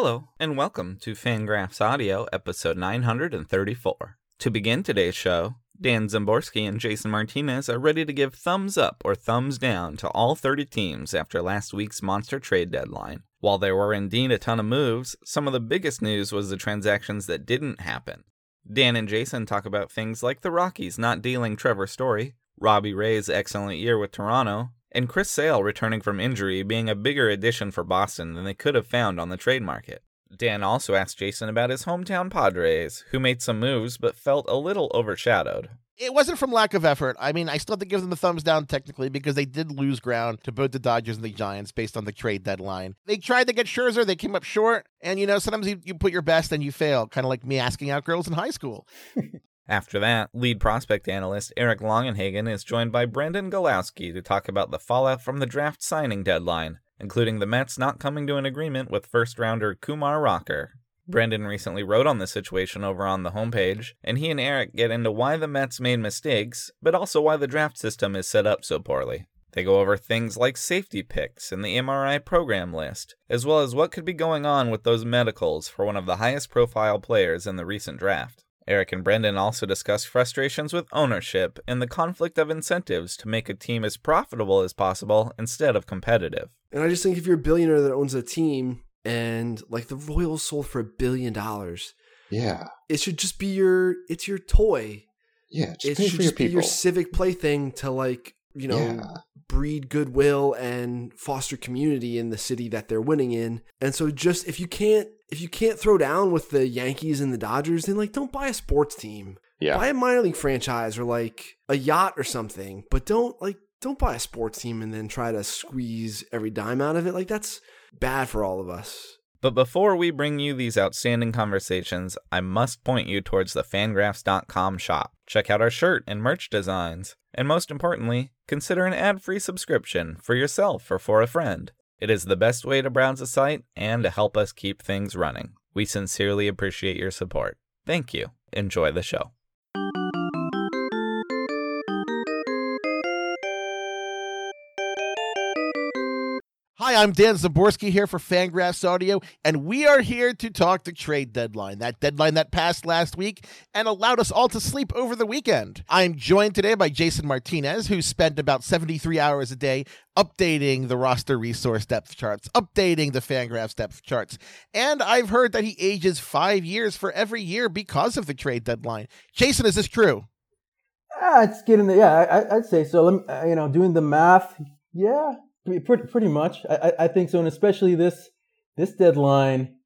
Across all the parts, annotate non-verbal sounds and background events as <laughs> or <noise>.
Hello, and welcome to Fangraphs Audio, episode 934. To begin today's show, Dan Szymborski and Jason Martinez are ready to give thumbs up or thumbs down to all 30 teams after last week's monster trade deadline. While there were indeed a ton of moves, some of the biggest news was the transactions that didn't happen. Dan and Jason talk about things like the Rockies not dealing Trevor Story, Robbie Ray's excellent year with Toronto, and Chris Sale returning from injury being a bigger addition for Boston than they could have found on the trade market. Dan also asked Jason about his hometown Padres, who made some moves but felt a little overshadowed. It wasn't from lack of effort. I mean, I still have to give them the thumbs down technically because they did lose ground to both the Dodgers and the Giants based on the trade deadline. They tried to get Scherzer, they came up short. And, you know, sometimes you, you put your best and you fail, kind of like me asking out girls in high school. <laughs> After that, lead prospect analyst Eric Longenhagen is joined by Brendan Gawlowski to talk about the fallout from the draft signing deadline, including the Mets not coming to an agreement with first rounder Kumar Rocker. Brendan recently wrote on the situation over on the homepage, and he and Eric get into why the Mets made mistakes, but also why the draft system is set up so poorly. They go over things like safety picks and the MRI program list, as well as what could be going on with those medicals for one of the highest profile players in the recent draft. Eric and Brendan also discuss frustrations with ownership and the conflict of incentives to make a team as profitable as possible instead of competitive. And I just think if you're a billionaire that owns a team and like the Royals sold for a billion dollars, Yeah. it should just be your it's your toy. Yeah. Just it pay should for your just be your civic plaything to like, you know, Yeah. breed goodwill and foster community in the city that they're winning in. And so just if you can't if you can't throw down with the Yankees and the Dodgers, then like don't buy a sports team. yeah. Buy a minor league franchise or like a yacht or something, but don't like don't buy a sports team and then try to squeeze every dime out of it. Like that's bad for all of us. But before we bring you these outstanding conversations, I must point you towards the fangraphs.com shop. Check out our shirt and merch designs. And most importantly, consider an ad free subscription for yourself or for a friend. It is the best way to browse the site and to help us keep things running. We sincerely appreciate your support. Thank you. Enjoy the show. Hi, I'm Dan Szymborski here for Fangraphs Audio, and we are here to talk the trade deadline. That deadline that passed last week and allowed us all to sleep over the weekend. I'm joined today by Jason Martinez, who spent about 73 hours a day updating the roster resource depth charts, updating the Fangraphs depth charts. And I've heard that he ages five years for every year because of the trade deadline. Jason, is this true? Ah, it's getting the yeah. I, I'd say so. Let me, uh, you know, doing the math, yeah, pretty pretty, pretty much. I, I think so, and especially this this deadline,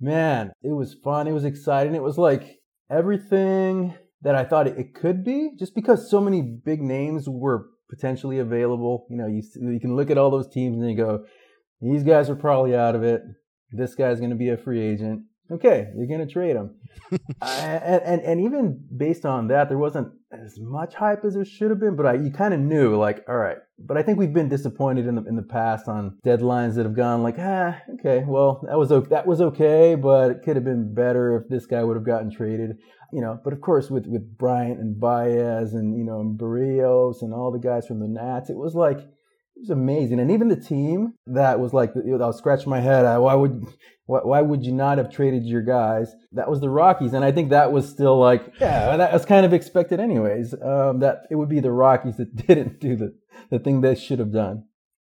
man, it was fun. It was exciting. It was like everything that I thought it, could be, just because so many big names were potentially available. You know, you you can look at all those teams and you go, these guys are probably out of it. This guy's going to be a free agent. Okay, you're going to trade him. <laughs> and, and and even based on that, there wasn't as much hype as there should have been. But I, you kind of knew, like, all right. But I think we've been disappointed in the in the past on deadlines that have gone like, ah, okay, well, that was that was okay, but it could have been better if this guy would have gotten traded. You know, but of course, with with Bryant and Baez and you know and Berrios and all the guys from the Nats, it was like it was amazing. And even the team that was like, I was scratching my head. Why would, why, why would you not have traded your guys? That was the Rockies. And I think that was still like, yeah, that was kind of expected anyways. Um, that it would be the Rockies that <laughs> didn't do the, the thing they should have done.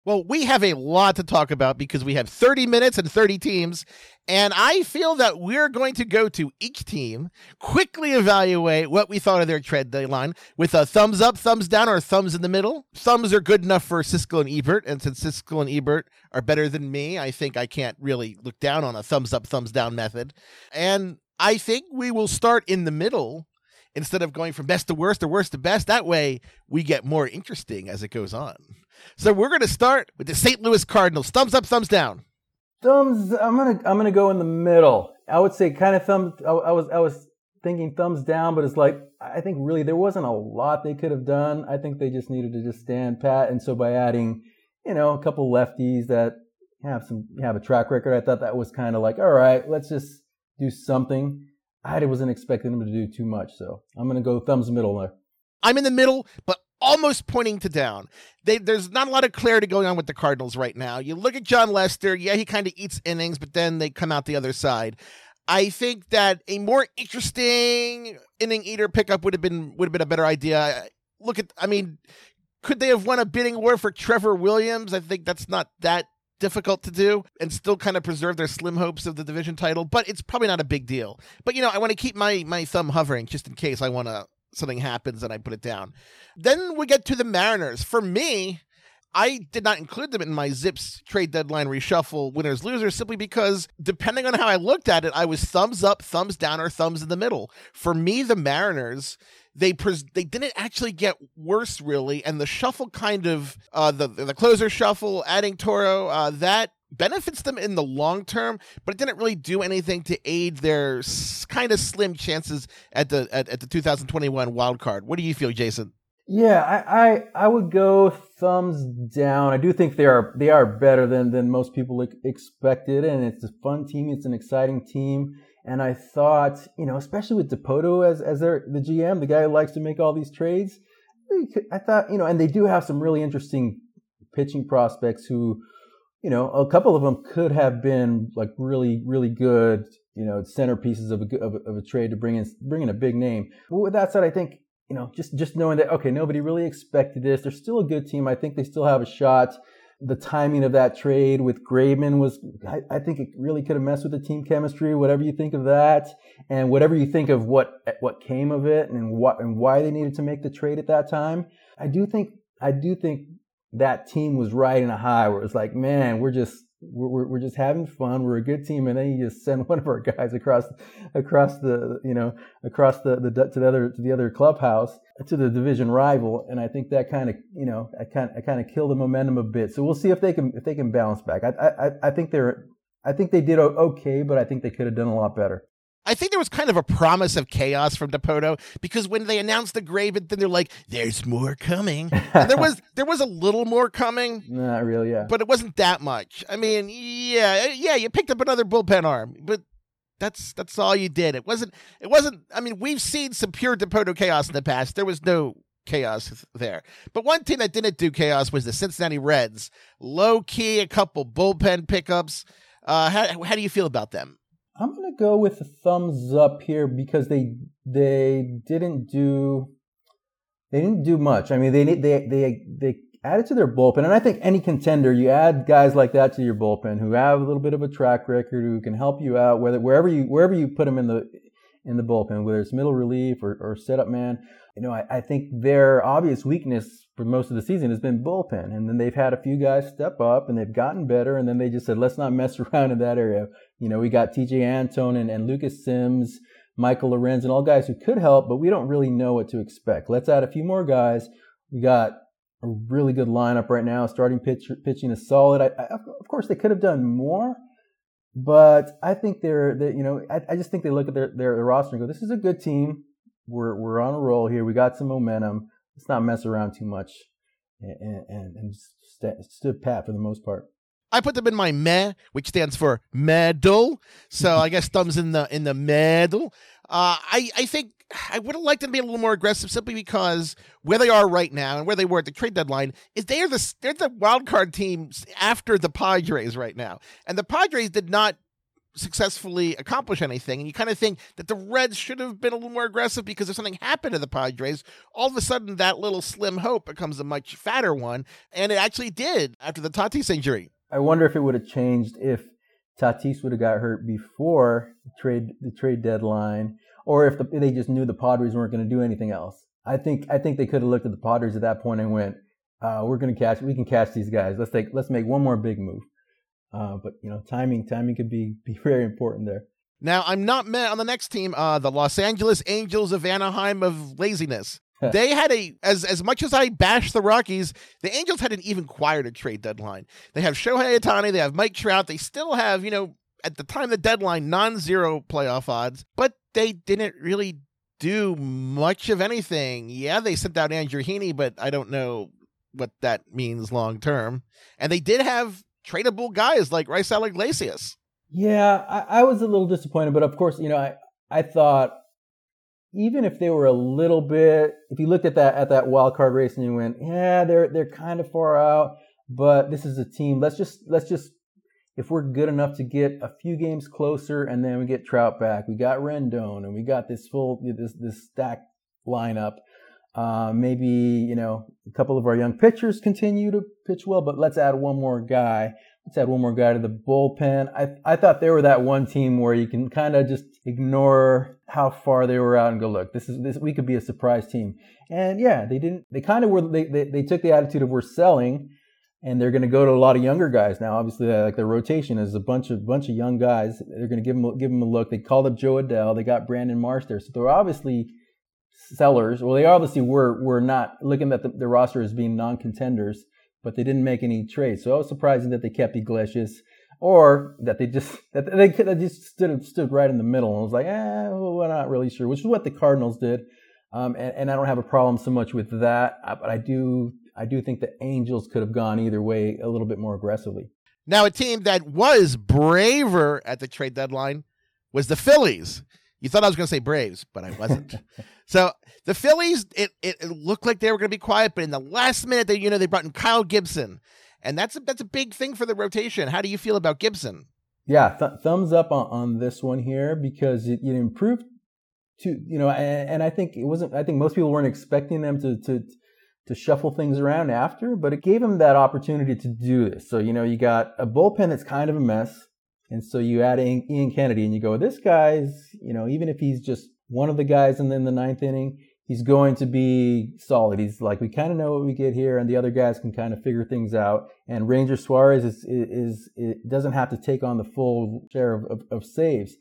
Well, we have a lot to talk about because we have 30 minutes and 30 teams. And I feel that we're going to go to each team, quickly evaluate what we thought of their trade deadline with a thumbs up, thumbs down, or thumbs in the middle. Thumbs are good enough for Siskel and Ebert. And since Siskel and Ebert are better than me, I think I can't really look down on a thumbs up, thumbs down method. And I think we will start in the middle instead of going from best to worst or worst to best. That way we get more interesting as it goes on. So we're going to start with the St. Louis Cardinals. Thumbs up, thumbs down. Thumbs. I'm gonna I'm gonna go in the middle. I would say kind of thumbs. I, I was I was thinking thumbs down, but it's like I think really there wasn't a lot they could have done. I think they just needed to just stand pat, and so by adding, you know, a couple lefties that have some have a track record, I thought that was kind of like all right, let's just do something. I wasn't expecting them to do too much, so I'm gonna go thumbs middle there. I'm in the middle, but almost pointing to down. They, there's not a lot of clarity going on with the Cardinals right now. You look at Jon Lester, yeah, he kind of eats innings, but then they come out the other side. I think that a more interesting inning eater pickup would have been would have been a better idea. Look at, I mean, could they have won a bidding war for Trevor Williams? I think that's not that difficult to do and still kind of preserve their slim hopes of the division title, but it's probably not a big deal. But you know, I want to keep my my thumb hovering just in case I want to something happens and I put it down. Then we get to the Mariners. For me, I did not include them in my ZiPS trade deadline reshuffle winners losers simply because depending on how I looked at it, I was thumbs up, thumbs down, or thumbs in the middle. For me, the Mariners they pres- they didn't actually get worse really, and the shuffle kind of uh, the the closer shuffle, adding Toro, uh, that benefits them in the long term, but it didn't really do anything to aid their s- kind of slim chances at the at, at the 2021 wild card. What do you feel, Jason? Yeah, I, I I would go thumbs down. I do think they are they are better than than most people expected, and it's a fun team. It's an exciting team, and I thought, you know, especially with Dipoto as as their the GM, the guy who likes to make all these trades. I thought, you know, and they do have some really interesting pitching prospects who, you know, a couple of them could have been like really really good, you know, centerpieces of a of a, of a trade to bring in bring in a big name. But with that said, I think you know, just just knowing that okay, nobody really expected this. They're still a good team. I think they still have a shot. The timing of that trade with Graveman was, I, I think it really could have messed with the team chemistry. Whatever you think of that, and whatever you think of what what came of it, and what and why they needed to make the trade at that time, I do think I do think that team was riding a high where it's like, man, we're just we're, we're just having fun. We're a good team, and then you just send <laughs> one of our guys across across the you know across the, the to the other to the other clubhouse to the division rival, and I think that kind of you know I kind I kind of killed the momentum a bit. So we'll see if they can if they can bounce back. I I I think they're I think they did okay, but I think they could have done a lot better. I think there was kind of a promise of chaos from Dipoto because when they announced the Graven, then they're like, "There's more coming." And there was there was a little more coming. <laughs> Not really, yeah. But it wasn't that much. I mean, yeah, yeah, you picked up another bullpen arm, but that's that's all you did. It wasn't it wasn't. I mean, we've seen some pure Dipoto chaos in the past. There was no chaos there. But one team that didn't do chaos was the Cincinnati Reds. Low key, a couple bullpen pickups. Uh, how how do you feel about them? I'm gonna go with a thumbs up here because they they didn't do they didn't do much. I mean, they they they they added to their bullpen, and I think any contender you add guys like that to your bullpen who have a little bit of a track record who can help you out, whether wherever you wherever you put them in the in the bullpen, whether it's middle relief or, or setup man. You know, I, I think their obvious weakness for most of the season has been bullpen. And then they've had a few guys step up and they've gotten better. And then they just said, let's not mess <laughs> around in that area. You know, we got Tejay Antone and, and Lucas Sims, Michael Lorenz, and all guys who could help, but we don't really know what to expect. Let's add a few more guys. We got a really good lineup right now. Starting pitch, pitching is solid. I, I, of course, they could have done more, but I think they're, they, you know, I, I, just think they look at their, their, their roster and go, this is a good team. We're, we're on a roll here. We got some momentum. Let's not mess around too much and, and, and st- stood pat for the most part. I put them in my meh, which stands for medal. So I guess thumbs in the in the medal. Uh, I I think I would have liked them to be a little more aggressive, simply because where they are right now and where they were at the trade deadline is they are the they're the wild card teams after the Padres right now, and the Padres did not successfully accomplish anything. And you kind of think that the Reds should have been a little more aggressive because if something happened to the Padres, all of a sudden that little slim hope becomes a much fatter one. And it actually did after the Tatis injury. I wonder if it would have changed if Tatis would have got hurt before the trade the trade deadline, or if, the, they just knew the Padres weren't going to do anything else. I think I think they could have looked at the Padres at that point and went, uh, "We're going to catch. We can catch these guys. Let's take. Let's make one more big move." Uh, but you know, timing timing could be be <laughs> very important there. Now, I'm not met on the next team, uh, the Los Angeles Angels of Anaheim of laziness. <laughs> they had a as as much as I bash the Rockies, the Angels had an even quieter trade deadline. They have Shohei Ohtani, they have Mike Trout, they still have you know at the time of the deadline non-zero playoff odds, but they didn't really do much of anything. Yeah, they sent out Andrew Heaney, but I don't know what that means long term. And they did have tradable guys like Raisel Iglesias. Yeah, I, I, was a little disappointed, but of course, you know, I I thought even if they were a little bit, if you looked at that at that wild card race and you went, yeah, they're they're kind of far out, but this is a team. Let's just let's just if we're good enough to get a few games closer and then we get Trout back, we got Rendon and we got this full this this stacked lineup. Uh, maybe you know a couple of our young pitchers continue to pitch well, but let's add one more guy. Let's add one more guy to the bullpen. I I thought they were that one team where you can kind of just ignore how far they were out and go, look, this is this we could be a surprise team. And yeah, they didn't. They kind of were. They, they they took the attitude of we're selling and they're going to go to a lot of younger guys now. Obviously, like the rotation is a bunch of bunch of young guys. They're going to give them give them a look. They called up Jo Adell. They got Brandon Marsh there, so they're obviously sellers. Well, they obviously were were not looking at the, the roster as being non-contenders, but they didn't make any trades. So I was surprising that they kept Iglesias, or that they just <laughs> that they, they just stood stood right in the middle and was like, eh, well, we're not really sure, which is what the Cardinals did. Um, and, and I don't have a problem so much with that, uh, but I do I do think the Angels could have gone either way a little bit more aggressively. Now, a team that was braver at the trade deadline was the Phillies. You thought I was going to say Braves, but I wasn't. <laughs> so the Phillies, it, it, it, looked like they were going to be quiet, but in the last minute, they you know they brought in Kyle Gibson, and that's a, that's a big thing for the rotation. How do you feel about Gibson? Yeah, th- thumbs up on, on this one here because it, it improved to you know, and, and, I think it wasn't. I think most people weren't expecting them to to to shuffle things around after, but it gave him that opportunity to do this. So, you know, you got a bullpen that's kind of a mess. And so you add Ian Kennedy and you go, this guy's, you know, even if he's just one of the guys in the, in the ninth inning, he's going to be solid. He's like, we kind of know what we get here, and the other guys can kind of figure things out. And Ranger Suarez is, is, is doesn't have to take on the full share of, of, of saves.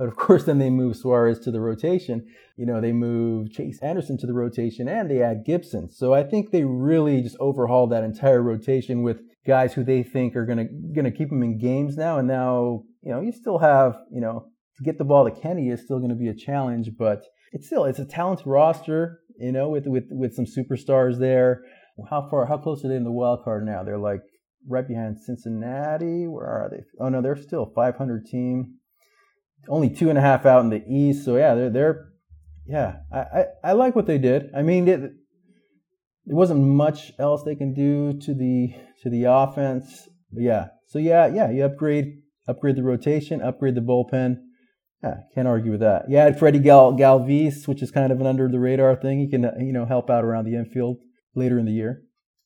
But of course, then they move Suarez to the rotation. You know, they move Chase Anderson to the rotation and they add Gibson. So I think they really just overhauled that entire rotation with guys who they think are gonna gonna keep them in games now. And now, you know, you still have, you know, to get the ball to Kenny is still gonna be a challenge, but it's still it's a talented roster, you know, with with with some superstars there. How far how close are they in the wild card now? They're like right behind Cincinnati. Where are they? Oh no, they're still a 500 team only two and a half out in the East. So yeah, they're they're yeah. I I, I like what they did. I mean, it, there wasn't much else they can do to the to the offense. But yeah. So yeah, yeah. You upgrade upgrade the rotation, upgrade the bullpen. Yeah, can't argue with that. Yeah, Freddie Gal Galvis, which is kind of an under the radar thing. He can you know help out around the infield later in the year.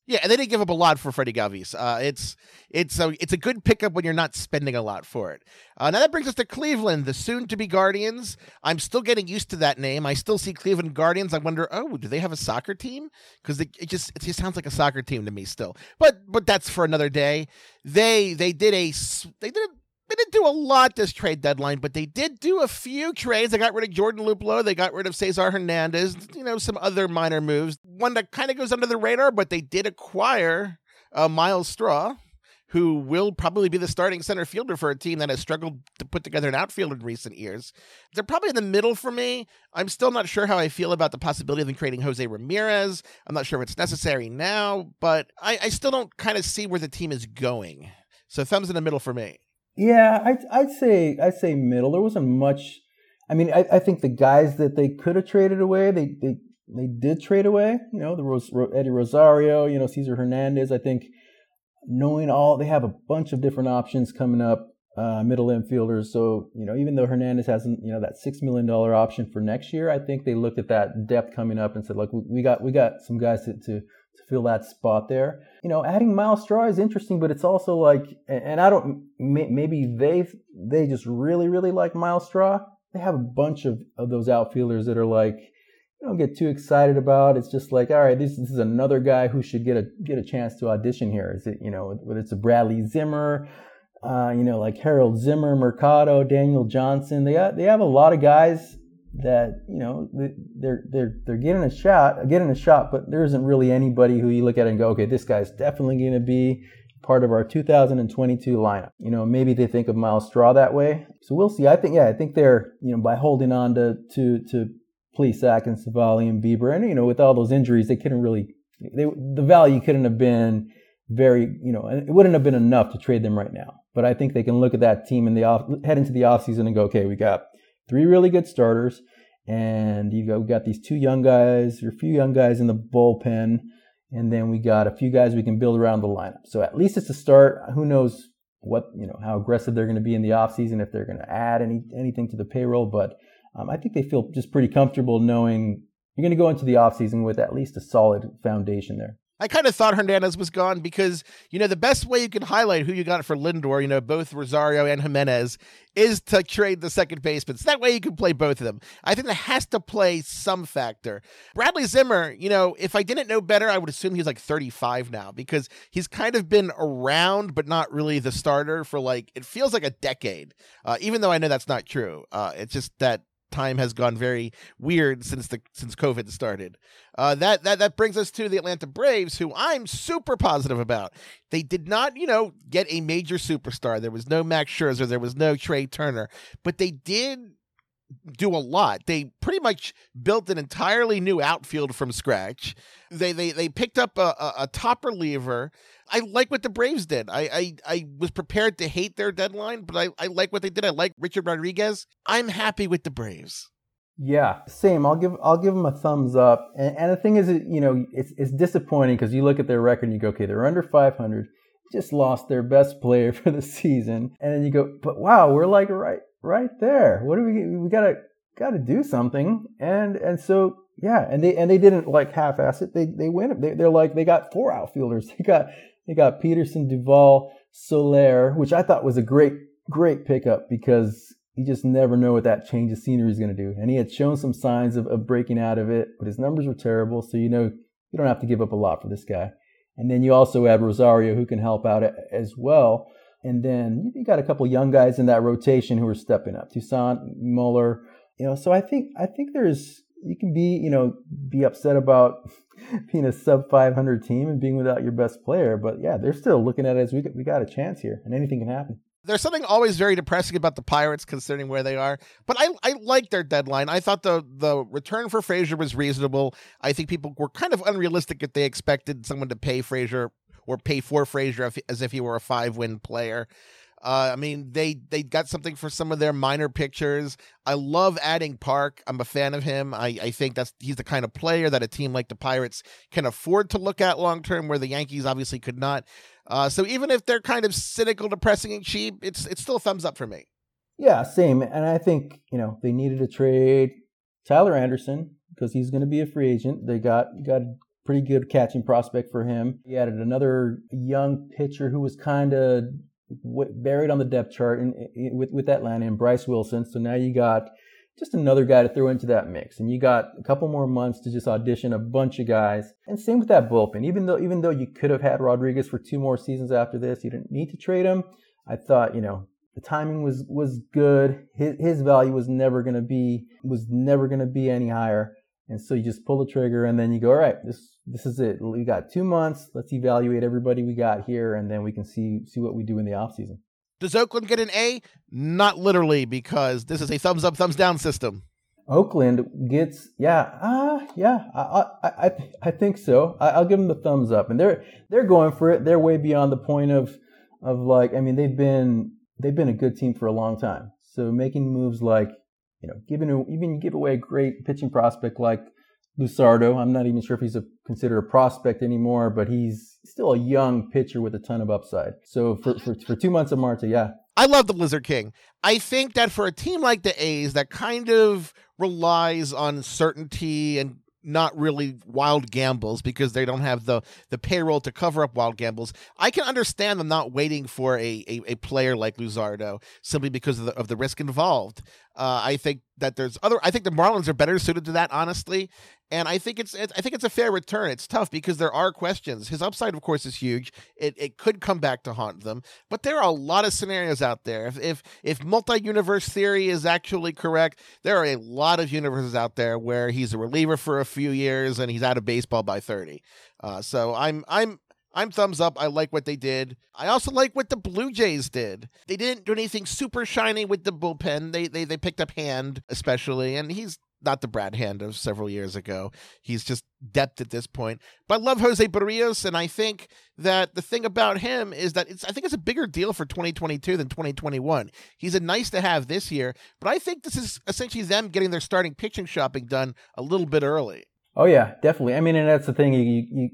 Yeah, and they didn't give up a lot for Freddie Galvis. Uh, it's it's a it's a good pickup when you're not spending a lot for it. Uh, now that brings us to Cleveland, the soon-to-be Guardians. I'm still getting used to that name. I still see Cleveland Guardians. I wonder, oh, do they have a soccer team? Because it, it just it just sounds like a soccer team to me still. But but that's for another day. They they did a they did they didn't do a lot this trade deadline, but they did do a few trades. They got rid of Jordan Luplow. They got rid of Cesar Hernandez. You know, some other minor moves. One that kind of goes under the radar, but they did acquire uh, Myles Straw, who will probably be the starting center fielder for a team that has struggled to put together an outfield in recent years. They're probably in the middle for me. I'm still not sure how I feel about the possibility of them creating Jose Ramirez. I'm not sure if it's necessary now, but I, I still don't kind of see where the team is going. So thumbs in the middle for me. Yeah, I'd, I'd say I'd say middle. There wasn't much. I mean, I, I think the guys that they could have traded away, they they they did trade away. You know, the Eddie Rosario, you know, Cesar Hernandez. I think knowing all they have a bunch of different options coming up, uh, middle infielders. So you know, even though Hernandez hasn't, you know, that six million dollar option for next year, I think they looked at that depth coming up and said, look, we got we got some guys to, to fill that spot there. You know, adding Myles Straw is interesting, but it's also like, and I don't, maybe they they just really really like Myles Straw. They have a bunch of, of those outfielders that are like, you don't get too excited about. It's just like, all right, this, this is another guy who should get a get a chance to audition here. Is it, you know, whether it's a Bradley Zimmer, uh, you know, like Harold Zimmer, Mercado, Daniel Johnson. They they have a lot of guys that you know they're they're they're getting a shot, getting a shot, but there isn't really anybody who you look at and go, okay, this guy's definitely going to be part of our 2022 lineup. You know, maybe they think of Myles Straw that way. So we'll see. I think yeah, I think they're you know by holding on to to to Plesac and Civale and Bieber, and you know with all those injuries, they couldn't really they, the value couldn't have been very you know it wouldn't have been enough to trade them right now. But I think they can look at that team in the off head into the offseason and go, okay, we got three really good starters. And you go, got these two young guys, or a few young guys in the bullpen, and then we got a few guys we can build around the lineup. So at least it's a start. Who knows what you know how aggressive they're going to be in the offseason if they're going to add any anything to the payroll, but um, I think they feel just pretty comfortable knowing you're going to go into the offseason with at least a solid foundation there. I kind of thought Hernandez was gone because, you know, the best way you can highlight who you got for Lindor, you know, both Rosario and Gimenez, is to trade the second baseman. So that way you can play both of them. I think that has to play some factor. Bradley Zimmer, you know, if I didn't know better, I would assume he's like 35 now because he's kind of been around, but not really the starter for like, it feels like a decade, uh, even though I know that's not true. Uh, it's just that time has gone very weird since the since COVID started. Uh, that that that brings us to the Atlanta Braves, who I'm super positive about. They did not, you know, get a major superstar. There was no Max Scherzer, there was no Trea Turner, but they did do a lot. They pretty much built an entirely new outfield from scratch. They they they picked up a, a, a top reliever. I like what the Braves did. I, I I was prepared to hate their deadline, but I, I like what they did. I like Richard Rodriguez. I'm happy with the Braves. Yeah, same. I'll give I'll give them a thumbs up. And, and the thing is, you know, it's it's disappointing because you look at their record and you go, okay, they're under 500, just lost their best player <laughs> for the season, and then you go, but wow, we're like right right there. What do we we gotta gotta do something? And and so yeah, and they and they didn't like half-ass it. They they win. They, they're like they got four outfielders. <laughs> They got they got Pederson, Duvall, Soler, which I thought was a great great pickup because you just never know what that change of scenery is going to do. And he had shown some signs of, of breaking out of it, but his numbers were terrible. So you know you don't have to give up a lot for this guy. And then you also add Rosario, who can help out as well. And then you got a couple young guys in that rotation who are stepping up. Toussaint, Muller, you know. So I think I think there's you can be you know be upset about <laughs> being a sub 500 team and being without your best player, but yeah, they're still looking at it as we we got a chance here, and anything can happen. There's something always very depressing about the Pirates, considering where they are. But I, I like their deadline. I thought the the return for Frazier was reasonable. I think people were kind of unrealistic if they expected someone to pay Frazier or pay for Frazier as if he were a five win player. Uh, I mean, they they got something for some of their minor pictures. I love adding Park. I'm a fan of him. I, I think that's he's the kind of player that a team like the Pirates can afford to look at long term, where the Yankees obviously could not. Uh, so even if they're kind of cynical, depressing, and cheap, it's it's still a thumbs up for me. Yeah, same. And I think you know they needed to trade Tyler Anderson because he's going to be a free agent. They got got a pretty good catching prospect for him. He added another young pitcher who was kind of buried on the depth chart in, in, with with Atlanta and Bryce Wilson. So now you got just another guy to throw into that mix, and you got a couple more months to just audition a bunch of guys. And same with that bullpen. Even though even though you could have had Rodriguez for two more seasons after this, you didn't need to trade him. I thought you know the timing was was good. His his value was never to be was never going to be any higher. And so you just pull the trigger and then you go, all right, this this is it. We got two months. Let's evaluate everybody we got here, and then we can see see what we do in the off season. Does Oakland get an A? Not literally, because this is a thumbs up, thumbs down system. Oakland gets yeah, uh, yeah, I I I, I think so. I, will give them the thumbs up, and they're they're going for it. They're way beyond the point of of like I mean they've been they've been a good team for a long time. So making moves like you know, giving even give away a great pitching prospect like Luzardo. I'm not even sure if he's a, considered a prospect anymore, but he's still a young pitcher with a ton of upside. So for, for, for two months of Marte, yeah. I love the Lizard King. I think that for a team like the A's that kind of relies on certainty and not really wild gambles because they don't have the the payroll to cover up wild gambles. I can understand them not waiting for a a, a player like Luzardo simply because of the, of the risk involved. Uh, I think that there's other. I think the Marlins are better suited to that, honestly. And I think it's, it's, I think it's a fair return. It's tough because there are questions. His upside, of course, is huge. It it could come back to haunt them, but there are a lot of scenarios out there. If if, if multi universe theory is actually correct, there are a lot of universes out there where he's a reliever for a few years and he's out of baseball by thirty. Uh, so I'm I'm I'm thumbs up. I like what they did. I also like what the Blue Jays did. They didn't do anything super shiny with the bullpen. They they they picked up Hand especially, and he's not the Brad Hand of several years ago. He's just depth at this point. But I love Jose Berrios, and I think that the thing about him is that it's I think it's a bigger deal for 2022 than 2021. He's a nice to have this year, but I think this is essentially them getting their starting pitching shopping done a little bit early. Oh yeah, definitely. I mean, and that's the thing. You, you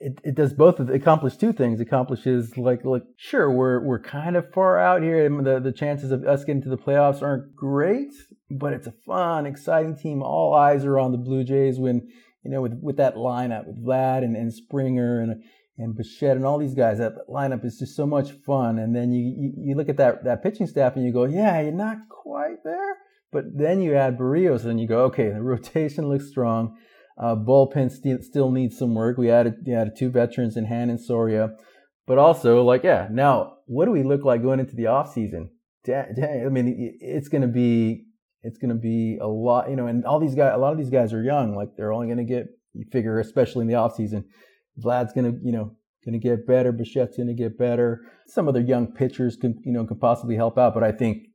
it, it does both. It accomplishes two things. Accomplishes like like sure we're we're kind of far out here. and The the chances of us getting to the playoffs aren't great, but it's a fun, exciting team. All eyes are on the Blue Jays when you know with with that lineup with Vlad and, and Springer and and Bichette and all these guys. That lineup is just so much fun. And then you, you you look at that that pitching staff and you go, yeah, you're not quite there. But then you add Berrios and you go, okay, the rotation looks strong. Uh, bullpen st- still needs some work. We added, we added two veterans in Hand and Soria. But also, like, yeah, now what do we look like going into the off season? I mean, it's going to be it's going to be a lot, you know, and all these guys, a lot of these guys are young. Like they're only going to get, you figure, especially in the off season, Vlad's going to, you know, going to get better. Bichette's going to get better. Some other young pitchers can, you know, can possibly help out. But I think,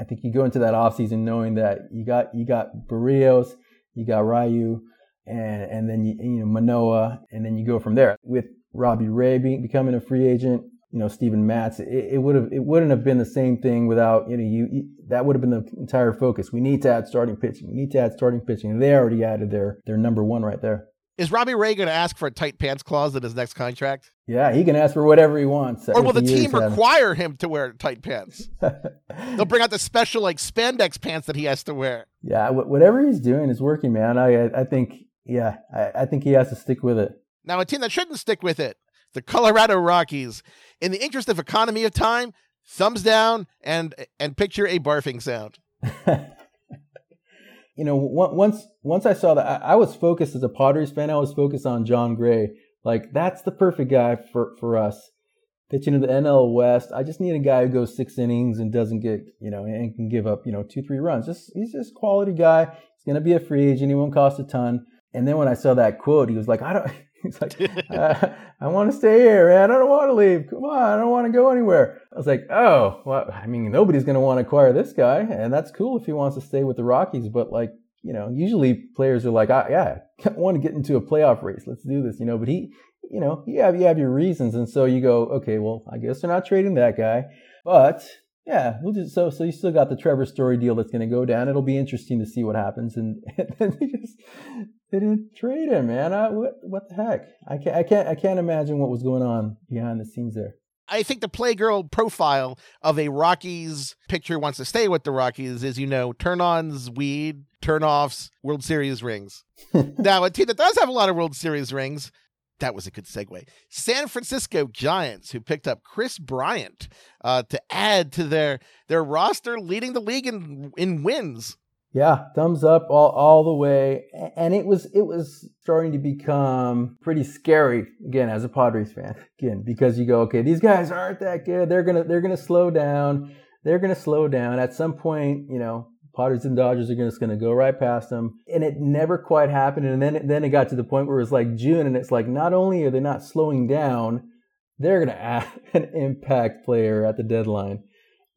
I think you go into that off season knowing that you got, you got Berrios, you got Ryu, and and then you, you know Manoah, and then you go from there. With Robbie Ray being, becoming a free agent, you know Steven Matz, it, it would have it wouldn't have been the same thing without you know you, you, that would have been the entire focus. We need to add starting pitching. We need to add starting pitching. They already added their their number one right there. Is Robbie Ray going to ask for a tight pants clause in his next contract? Yeah, he can ask for whatever he wants. Or will the team require him to wear tight pants? <laughs> They'll bring out the special like spandex pants that he has to wear. Yeah, whatever he's doing is working, man. I I think yeah, I, I think he has to stick with it. Now, a team that shouldn't stick with it, the Colorado Rockies. In the interest of economy of time, thumbs down and and picture a barfing sound. <laughs> you know, once once I saw that, I, was focused as a Padres fan. I was focused on Jon Gray. Like that's the perfect guy for for us pitching in the NL West. I just need a guy who goes six innings and doesn't get you know and can give up you know two three runs. Just he's just quality guy. He's gonna be a free agent. He won't cost a ton. And then when I saw that quote, he was like, I don't, <laughs> he's like, <laughs> I, I want to stay here, man. I don't want to leave. Come on. I don't want to go anywhere. I was like, oh, well, I mean, nobody's going to want to acquire this guy. And that's cool if he wants to stay with the Rockies. But like, you know, usually players are like, ah, yeah, <laughs> I want to get into a playoff race. Let's do this, you know, but he, you know, you have, you have your reasons. And so you go, okay, well, I guess they're not trading that guy. But yeah, we'll just so so you still got the Trevor Story deal that's going to go down. It'll be interesting to see what happens, and, and then they just they didn't trade him, man. I, what what the heck? I can't I can't I can't imagine what was going on behind the scenes there. I think the playgirl profile of a Rockies picture wants to stay with the Rockies is, you know, turn ons, weed, turn offs, World Series rings. <laughs> now, a team that does have a lot of World Series rings, that was a good segue. San Francisco Giants, who picked up Kris Bryant uh, to add to their their roster, leading the league in in wins. Yeah, thumbs up all, all the way. And it was it was starting to become pretty scary again as a Padres fan. Again, because you go, okay, these guys aren't that good. They're gonna they're gonna slow down. They're gonna slow down. At some point, you know, Padres and Dodgers are just gonna go right past them. And it never quite happened. And then then it got to the point where it was like June, and it's like not only are they not slowing down, they're gonna <laughs> add an impact player at the deadline.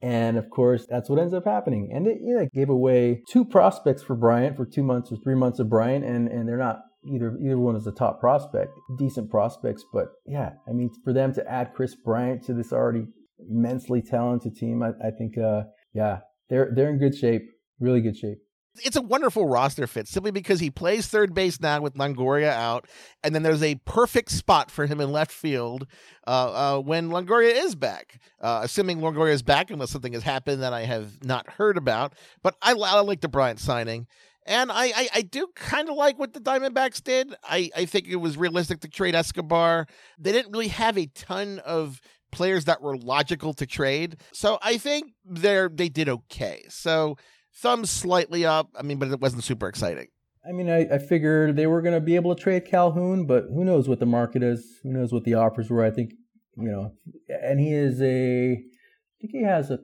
And of course, that's what ends up happening. And it gave away two prospects for Bryant for two months or three months of Bryant, and, and they're not either either one is a top prospect, decent prospects. But yeah, I mean, for them to add Kris Bryant to this already immensely talented team, I, I think, uh, yeah, they're they're in good shape, really good shape. It's a wonderful roster fit simply because he plays third base now with Longoria out, and then there's a perfect spot for him in left field uh, uh, when Longoria is back. Uh, assuming Longoria is back, unless something has happened that I have not heard about. But I, I like the Bryant signing. And I, I, I do kind of like what the Diamondbacks did. I, I think it was realistic to trade Escobar. They didn't really have a ton of players that were logical to trade. So I think they're they did okay. So thumbs slightly up. I mean, but it wasn't super exciting. I mean, I, I figured they were going to be able to trade Calhoun, but who knows what the market is? Who knows what the offers were? I think, you know, and he is a, I think he has a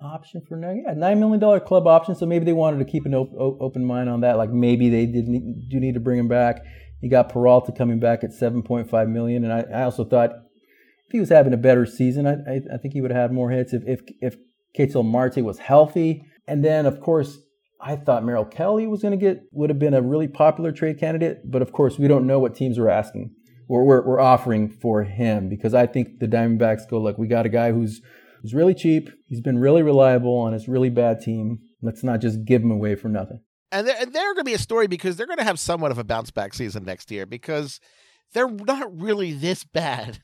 option for now. Yeah, nine million dollar club option. So maybe they wanted to keep an op- open mind on that. Like maybe they did need, do need to bring him back. You got Peralta coming back at seven point five million, and I, I also thought if he was having a better season, I, I, I think he would have had more hits if if if Ketel Marte was healthy. And then, of course, I thought Merrill Kelly was going to get would have been a really popular trade candidate, but of course we don't know what teams were asking or we're, we're offering for him because I think the Diamondbacks go look, we got a guy who's who's really cheap, he's been really reliable on his really bad team. Let's not just give him away for nothing. And they're, and they're going to be a story because they're going to have somewhat of a bounce back season next year because they're not really this bad.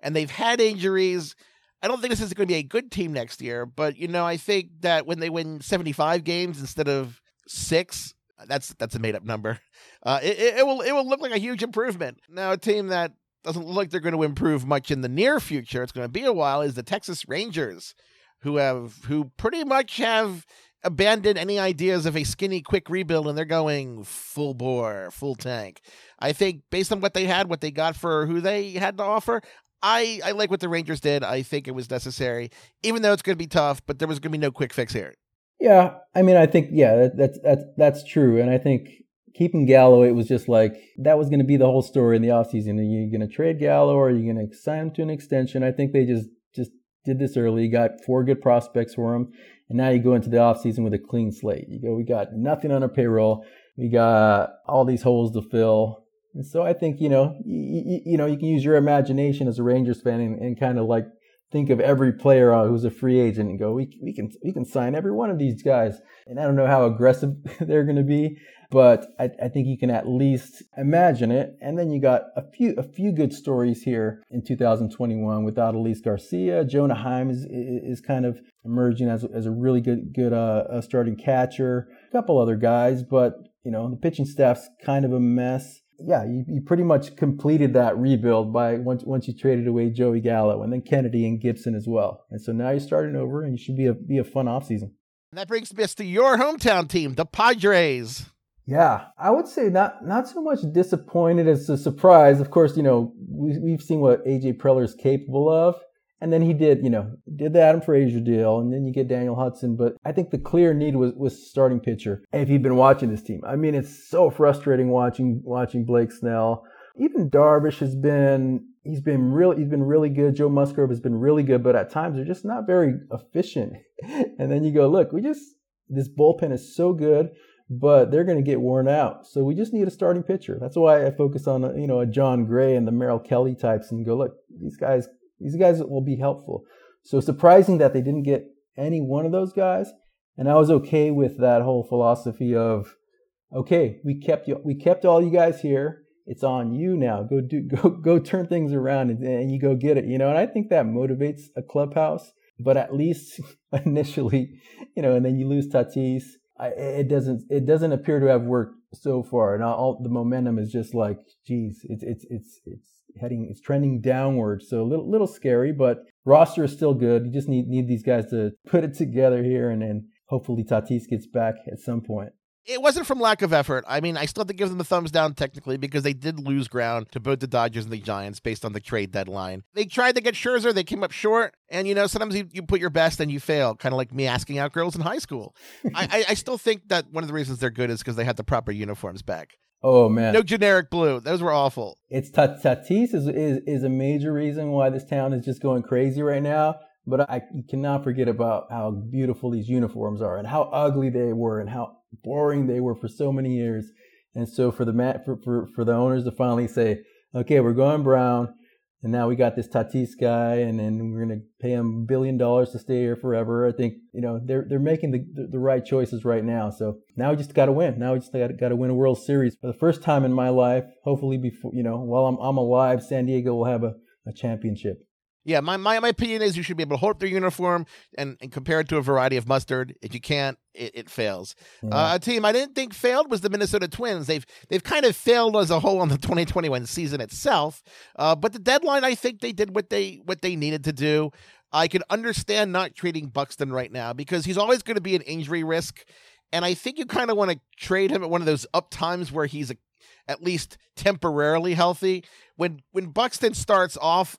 And they've had injuries. I don't think this is going to be a good team next year, but you know, I think that when they win 75 games instead of 6, that's that's a made up number. Uh, it, it, will it will look like a huge improvement. Now, a team that doesn't look like they're going to improve much in the near future, it's going to be a while, is the Texas Rangers, who have who pretty much have abandoned any ideas of a skinny, quick rebuild, and they're going full bore, full tank. I think based on what they had, what they got for who they had to offer, I, I like what the Rangers did. I think it was necessary, even though it's going to be tough, but there was going to be no quick fix here. Yeah, I mean, I think yeah, that, that's that's that's true, and I think keeping Gallo, it was just like that was going to be the whole story in the offseason. Are you going to trade Gallo, or are you going to sign him to an extension? I think they just just did this early. Got four good prospects for him, and now you go into the offseason with a clean slate. You go, we got nothing on our payroll. We got all these holes to fill. And so I think, you know, you, you know, you can use your imagination as a Rangers fan and, and kind of like think of every player uh, who's a free agent and go, we, we can we can sign every one of these guys. And I don't know how aggressive <laughs> they're going to be, but I, I, think you can at least imagine it. And then you got a few a few good stories here in 2021 with Adolis Garcia. Jonah Heim is, is kind of emerging as, as a really good good uh, starting catcher. A couple other guys, but you know the pitching staff's kind of a mess yeah, you, you pretty much completed that rebuild by once once you traded away Joey Gallo and then Kennedy and Gibson as well. And so now you're starting over, and you should be a be a fun offseason. And that brings us to your hometown team, the Padres. Yeah, I would say not not so much disappointed as a surprise. Of course, you know we, we've seen what AJ Preller is capable of, and then he did, you know, did the Adam Frazier deal, and then you get Daniel Hudson. But I think the clear need was was starting pitcher. If you've been watching this team, I mean, it's so frustrating watching watching Blake Snell. Even Darvish has been he's been really he's been really good. Joe Musgrove has been really good, but at times they're just not very efficient. <laughs> and then you go, look, we just this bullpen is so good, but they're going to get worn out. So we just need a starting pitcher. That's why I focus on you know a Jon Gray and the Merrill Kelly types and go, look, these guys these guys will be helpful. So surprising that they didn't get any one of those guys. And I was okay with that whole philosophy of, okay, we kept you, we kept all you guys here. It's on you now. Go do, <laughs> go, go turn things around and, and you go get it, you know? And I think that motivates a clubhouse, but at least <laughs> initially, you know, and then you lose Tatis. I, it doesn't, it doesn't appear to have worked so far. And all the momentum is just like, geez, it's, it's, it's, it's, heading, it's trending downward. So a little, little scary, but roster is still good. You just need, need these guys to put it together here and then hopefully Tatis gets back at some point it wasn't from lack of effort. I mean, I still have to give them the thumbs down technically because they did lose ground to both the Dodgers and the Giants based on the trade deadline. They tried to get Scherzer, they came up short, and you know sometimes you, you put your best and you fail, kind of like me asking out girls in high school. <laughs> I, I, I still think that one of the reasons they're good is because they had the proper uniforms back. Oh man, no generic blue. Those were awful. It's Tatis is, is is a major reason why this town is just going crazy right now. But I cannot forget about how beautiful these uniforms are and how ugly they were and how boring they were for so many years. And so for the for, for, for the owners to finally say, okay, we're going brown, and now we got this Tatis guy, and then we're going to pay him a billion dollars to stay here forever. I think you know they're they're making the, the, right choices right now. So now we just got to win. Now we just got got to win a World Series for the first time in my life. Hopefully, before you know, while I'm I'm alive, San Diego will have a, a championship. Yeah, my, my, my opinion is you should be able to hold up their uniform and, and compare it to a variety of mustard. If you can't, it, it fails. Yeah. Uh, a team I didn't think failed was the Minnesota Twins. They've they've kind of failed as a whole on the <laughs> 2021 season itself. Uh, but the deadline, I think they did what they what they needed to do. I can understand not trading Buxton right now because he's always going to be an injury risk, and I think you kind of want to trade him at one of those up times where he's a, at least temporarily healthy. When when Buxton starts off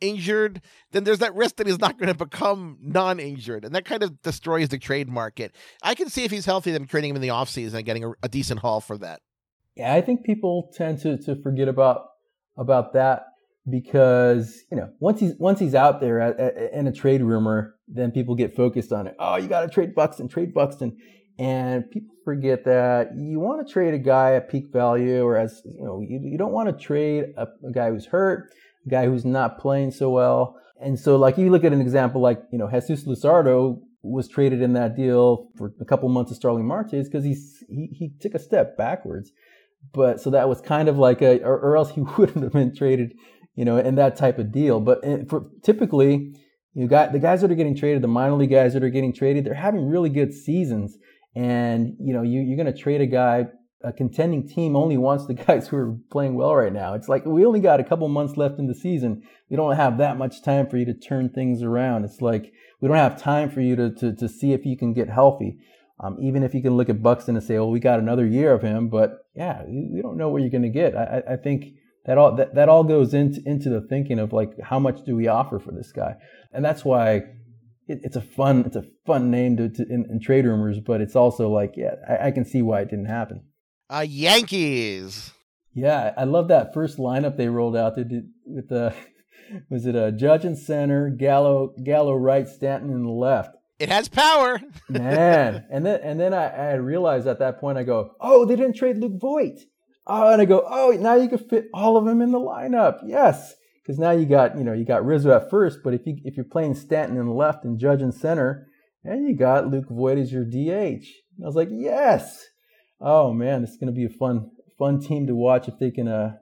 injured, then there's that risk that he's not going to become non-injured, and that kind of destroys the trade market. I can see if he's healthy, them trading him in the offseason and getting a, a, decent haul for that. Yeah, I think people tend to to forget about about that because you know once he's once he's out there at, at, in a trade rumor, then people get focused on it. Oh, you got to trade Buxton, trade Buxton. And people forget that you want to trade a guy at peak value, or as you know, you, you don't want to trade a, a guy who's hurt, guy who's not playing so well. And so, like you look at an example like you know Jesus Luzardo was traded in that deal for a couple months of Starling Marte because he's he, he took a step backwards. But so that was kind of like a, or, or else he <laughs> wouldn't have been traded, you know, in that type of deal. But for, typically, you got the guys that are getting traded, the minor league guys that are getting traded, they're having really good seasons. And you know, you, you're going to trade a guy. A contending team only wants the <laughs> guys who are playing well right now. It's like we only got a couple months left in the season. We don't have that much time for you to turn things around. It's like we don't have time for you to to, to see if you can get healthy. Um, even if you can look at Buxton and say, "Well, we got another year of him," but yeah, you don't know what you're going to get. I, I think that all that, that all goes into into the thinking of like how much do we offer for this guy, and that's why it, it's a fun it's a fun name to, to in, in, trade rumors, but it's also like yeah, I, I can see why it didn't happen. Uh, Yankees. Yeah, I love that first lineup they rolled out. They did with the <laughs> was it a Judge in center, Gallo Gallo right, Stanton in the left. It has power, <laughs> man. And then and then I, I realized at that point I go, oh, they didn't trade Luke Voit. Oh, and I go, oh, now you can fit all of them in the lineup. Yes, because now you got you know you got Rizzo at first, but if you if you're playing Stanton in the left and Judge in center, and you got Luke Voit as your DH. And I was like, yes. Oh man, this is gonna be a fun fun team to watch if they can uh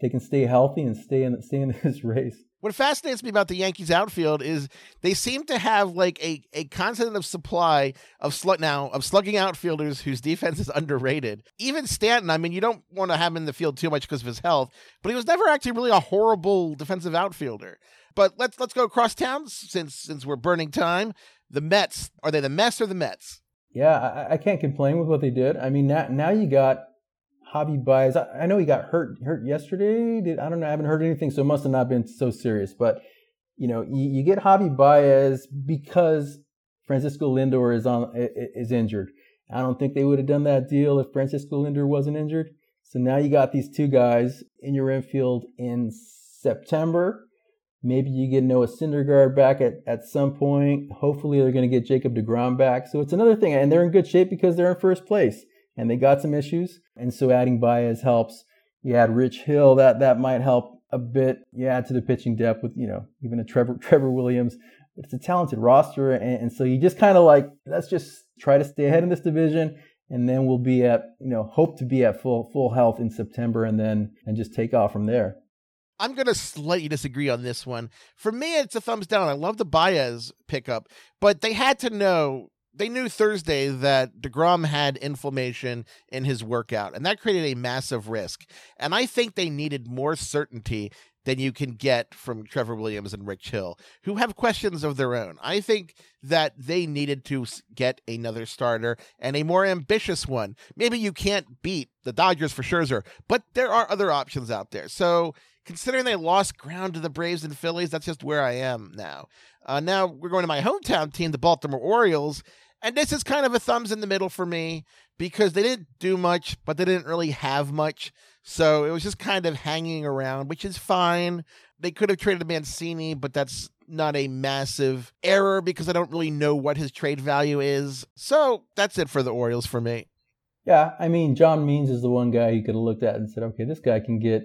they can stay healthy and stay in stay in <laughs> this race. What fascinates me about the Yankees outfield is they seem to have like a, a constant of supply of slug now of slugging outfielders whose defense is <laughs> underrated. Even Stanton, I mean, you don't want to have him in the field too much because of his health, but he was never actually really a horrible defensive outfielder. But let's let's go across town since since we're burning time. The Mets are they the Mets or the Mets? Yeah, I, I can't complain with what they did. I mean, now now you got Javi Baez. I, I, know he got hurt hurt yesterday. Did, I don't know. I haven't heard anything, so it must have not been so serious. But you know, you, you get Javi Baez because Francisco Lindor is on is injured. I don't think they would have done that deal if Francisco Lindor wasn't injured. So now you got these two guys in your infield in September. Maybe you get Noah Syndergaard back at, at some point. Hopefully, they're going to get Jacob DeGrom back. So it's another thing. And they're in good shape because they're in first place and they got some issues. And so adding Baez helps. You add Rich Hill, that that might help a bit. You add to the pitching depth with, you know, even a Trevor <laughs> Trevor Williams. It's a talented roster. And, and so you just kind of like, let's just try to stay ahead in this division. And then we'll be at, you know, hope to be at full full health in September and then and just take off from there. I'm going to slightly disagree on this one. For me, it's a thumbs down. I love the Baez pickup, but they had to know they knew Thursday that DeGrom had inflammation in his workout, and that created a massive risk. And I think they needed more certainty than you can get from Trevor Williams and Rich Hill, who have questions of their own. I think that they needed to get another starter and a more ambitious one. Maybe you can't beat the Dodgers for Scherzer, but there are other options out there. So, considering they lost ground to the Braves and Phillies, that's just where I am now. Uh, now we're going to my hometown team, the Baltimore Orioles, and this is kind of a thumbs in the middle for me because they didn't do much, but they didn't really have much. So it was just kind of hanging around, which is fine. They could have traded Mancini, but that's not a massive error because I don't really know what his trade value is. So that's it for the Orioles for me. Yeah, I mean, John Means is the one guy you could have looked at and said, okay, this guy can get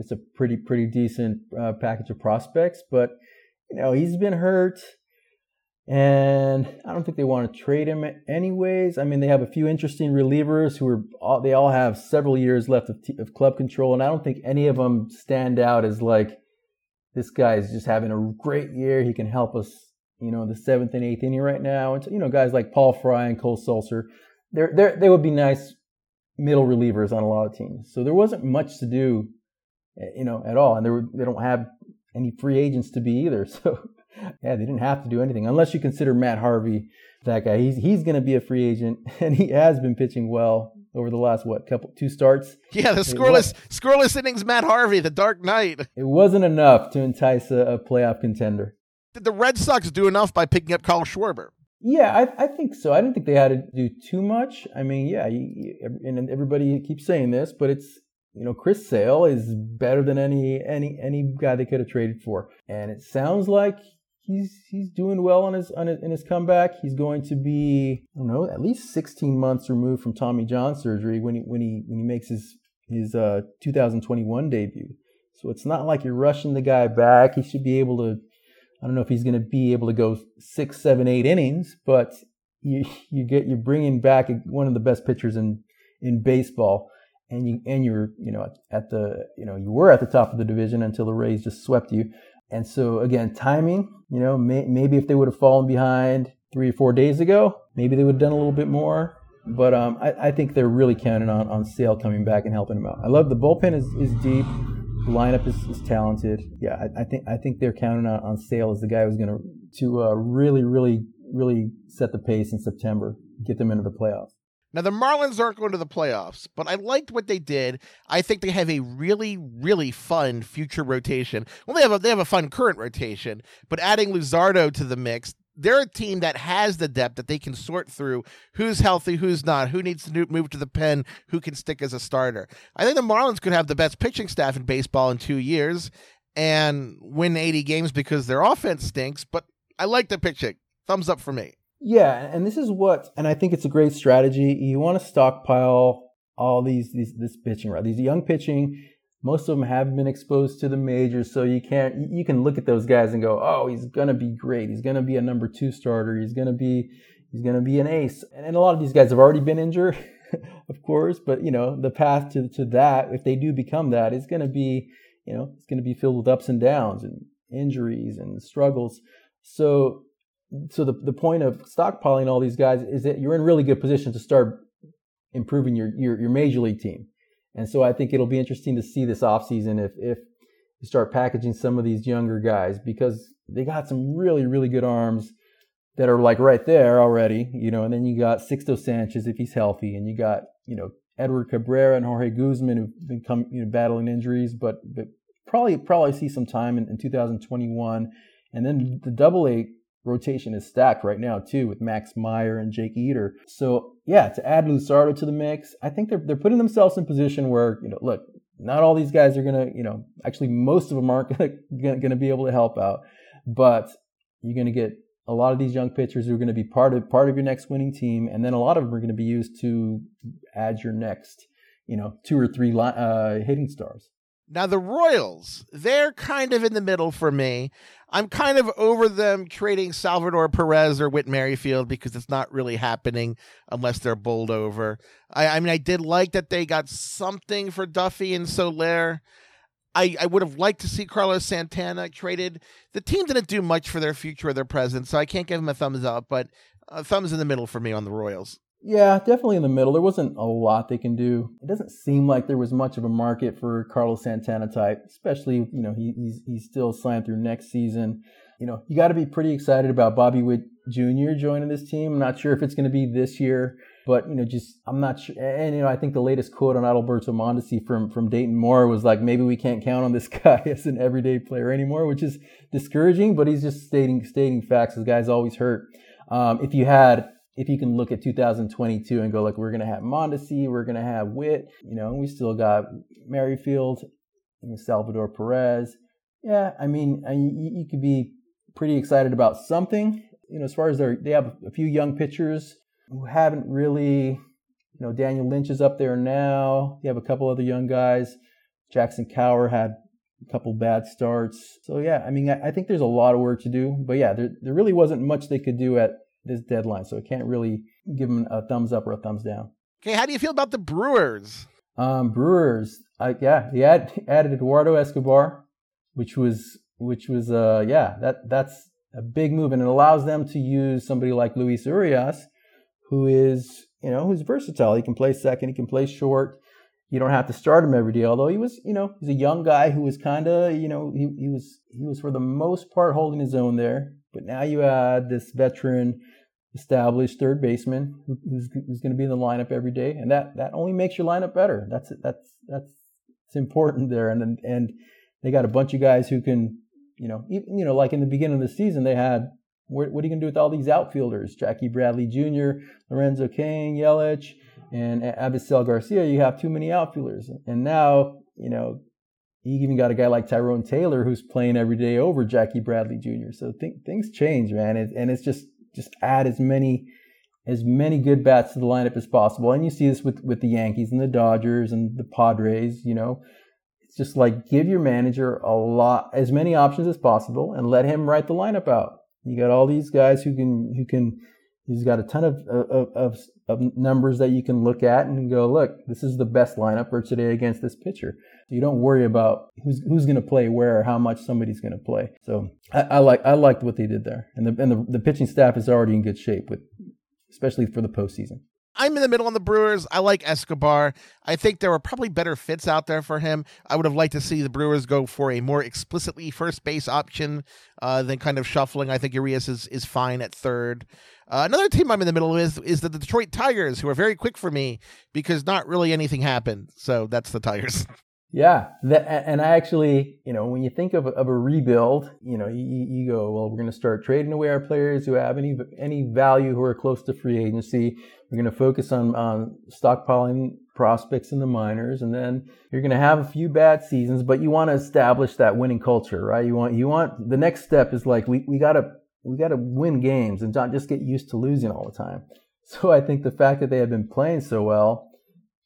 it's a pretty pretty decent uh, package of prospects, but you know he's been hurt and I don't think they want to trade him anyways. I mean, they have a few interesting relievers who are all, they all have several years left of, t- of club control, and I don't think any of them stand out as like this guy is just having a great year. He can help us, you know, the seventh and eighth inning right now. And so, you know, guys like Paul Fry and Cole Sulser, they're, they're, they would be nice middle relievers on a lot of teams. So there wasn't much to do, Eh, you know, at all, and they were, they don't have any free agents to be either. <laughs> So yeah, they didn't have to do anything unless you consider Matt Harvey that guy. He's he's going to be a free agent, <laughs> and he has been pitching well over the last what couple two starts. Yeah, the scoreless scoreless innings. Matt Harvey, the Dark Knight. It wasn't enough to entice a, a playoff contender. Did the Red Sox do enough by picking up Kyle Schwarber? Yeah, I, I think so. I didn't think they had to do too much. I mean, yeah, you, you, and everybody keeps saying this, but it's you know, Chris Sale is better than any any any guy they could have traded for, and it sounds like he's he's doing well on his on his, in his comeback. He's going to be I don't know at least 16 months removed from Tommy John surgery when he when he when he makes his his uh, 2021 debut. So it's not like you're rushing the guy back. He should be able to. I don't know if he's going to be able to go six, seven, eight innings, but you you get you're bringing back one of the best pitchers in in baseball, and you and you're you know at the you know you were at the top of the division until the Rays just swept you. And so again, timing. You know, may, maybe if they would have fallen behind three or four days ago, maybe they would have done a little bit more. But um, I, I, think they're really counting on on Sale coming back and helping them out. I love the bullpen is, is deep. The lineup is, is talented. Yeah, I, I, think I think they're counting on, on Sale as the guy who's going to to uh, really really really set the pace in September, get them into the playoffs. Now the Marlins aren't going to the playoffs, but I liked what they did. I think they have a really, really fun future rotation. Well, they have a they have a fun current rotation, but adding Luzardo to the mix, they're a team that has the depth that they can sort through who's healthy, who's not, who needs to move to the pen, who can stick as a starter. I think the Marlins could have the best pitching staff in baseball in two years and win 80 games because their offense stinks. But I like the pitching. Thumbs up for me. Yeah, and this is what, and I think it's a great strategy. You want to stockpile all these, these this pitching, right? These young pitching. Most of them have been exposed to the majors, so you can't. You can look at those guys and go, "Oh, he's gonna be great. He's gonna be a number two starter. He's gonna be, he's gonna be an ace." And, and a lot of these guys have already been injured, <laughs> of course. But you know, the path to to that, if they do become that, is gonna be, you know, it's gonna be filled with ups and downs and injuries and struggles. So so the, the point of stockpiling all these guys is that you're in really good position to start improving your, your, your major league team. And so I think it'll be interesting to see this offseason if, if you start packaging some of these younger guys because they got some really, really good arms that are like right there already, you know, and then you got Sixto Sanchez if he's healthy, and you got, you know, Edward Cabrera and Jorge Guzman who've been come, you know, battling injuries, but, but probably probably see some time in, in 2021. And then the double A rotation is stacked right now too with Max Meyer and Jake Eder. So yeah, to add Luzardo to the mix, I think they're they're putting themselves in position where you know, look, not all these guys are gonna, you know, actually most of them aren't gonna gonna be able to help out, but you're gonna get a lot of these young pitchers who are to be part of part of your next winning team, and then a lot of them are to be used to add your next, you know, two or three uh, hitting stars. Now, the Royals, they're kind of in the middle for me. I'm kind of over them trading Salvador Perez or Whit Merrifield because it's not really happening unless they're bowled over. I, I mean, I did like that they got something for Duffy and Soler. I, I would have liked to see Carlos Santana traded. The team didn't do much for their future or their present, so I can't give them a thumbs up, but a thumbs in the middle for me on the Royals. Yeah, definitely in the middle. There wasn't a lot they can do. It doesn't seem like there was much of a market for Carlos Santana type, especially you know he, he's he's still signed through next season. You know you got to be pretty excited about Bobby Witt Jr. joining this team. I'm not sure if it's going to be this year, but you know just I'm not sure. And you know I think the latest quote on Adalberto Mondesi from from Dayton Moore was like maybe we can't count on this <laughs> guy as an everyday player anymore, which is discouraging. But he's just stating stating facts. This guy's always hurt. Um, if you had if you can look at 2022 and go like we're going to have Mondesi, we're going to have Witt, you know, we still got Merrifield, Salvador Perez. Yeah, I mean, you, you could be pretty excited about something. You know, as far as they they have a few young pitchers who haven't really, you know, Daniel Lynch is up there now. You have a couple other young guys. Jackson Kowar had a couple bad starts. So yeah, I mean, I, I think there's a lot of work to do. But yeah, there there really wasn't much they could do at this deadline, so I can't really give them a thumbs up or a thumbs down. Okay, how do you feel about the Brewers? Um, Brewers, I, yeah, he had, added Eduardo Escobar, which was which was uh yeah that that's a big move, and it allows them to use somebody like Luis Urias, who is you know who's versatile. He can play second, he can play short. You don't have to start him every day. Although he was, you know, he's a young guy who was kind of, you know, he, he was he was for the most part holding his own there. But now you add this veteran, established third baseman who's, who's going to be in the lineup every day, and that that only makes your lineup better. That's that's that's it's important there, and and they got a bunch of guys who can, you know, even, you know, like in the beginning of the season, they had what, what are you going to do with all these outfielders? Jackie Bradley Jr., Lorenzo Cain, Yelich, and Avisail Garcia. You have too many outfielders, and now you know you even got a guy like Tyrone Taylor who's playing every day over Jackie Bradley Jr. So th- things change, man, it, and it's just just add as many as many good bats to the lineup as possible. And you see this with with the Yankees and the Dodgers and the Padres. You know, it's just like give your manager a lot as many options as possible and let him write the lineup out. You got all these guys who can who can. He's got a ton of, of, of, of numbers that you can look at and go, look, this is the best lineup for today against this pitcher. So You don't worry about who's who's going to play where or how much somebody's going to play. So I, I, like I liked what they did there, and the and the, the pitching staff is already in good shape with, especially for the postseason. I'm in the middle on the Brewers. I like Escobar. I think there were probably better fits out there for him. I would have liked to see the Brewers go for a more explicitly first base option uh, than kind of shuffling. I think Urias is, is fine at third. Uh, another team I'm in the middle with is the Detroit Tigers, who are very quick for me because not really anything happened. So that's the Tigers. <laughs> Yeah, that, and I actually, you know, when you think of, of a rebuild, you know, you, you go, well, we're going to start trading away our players who have any any value who are close to free agency. We're going to focus on on stockpiling prospects in the minors, and then you're going to have a few bad seasons, but you want to establish that winning culture, right? You want you want the next step is like we we got to we got to win games and not just get used to losing all the time. So I think the fact that they have been playing so well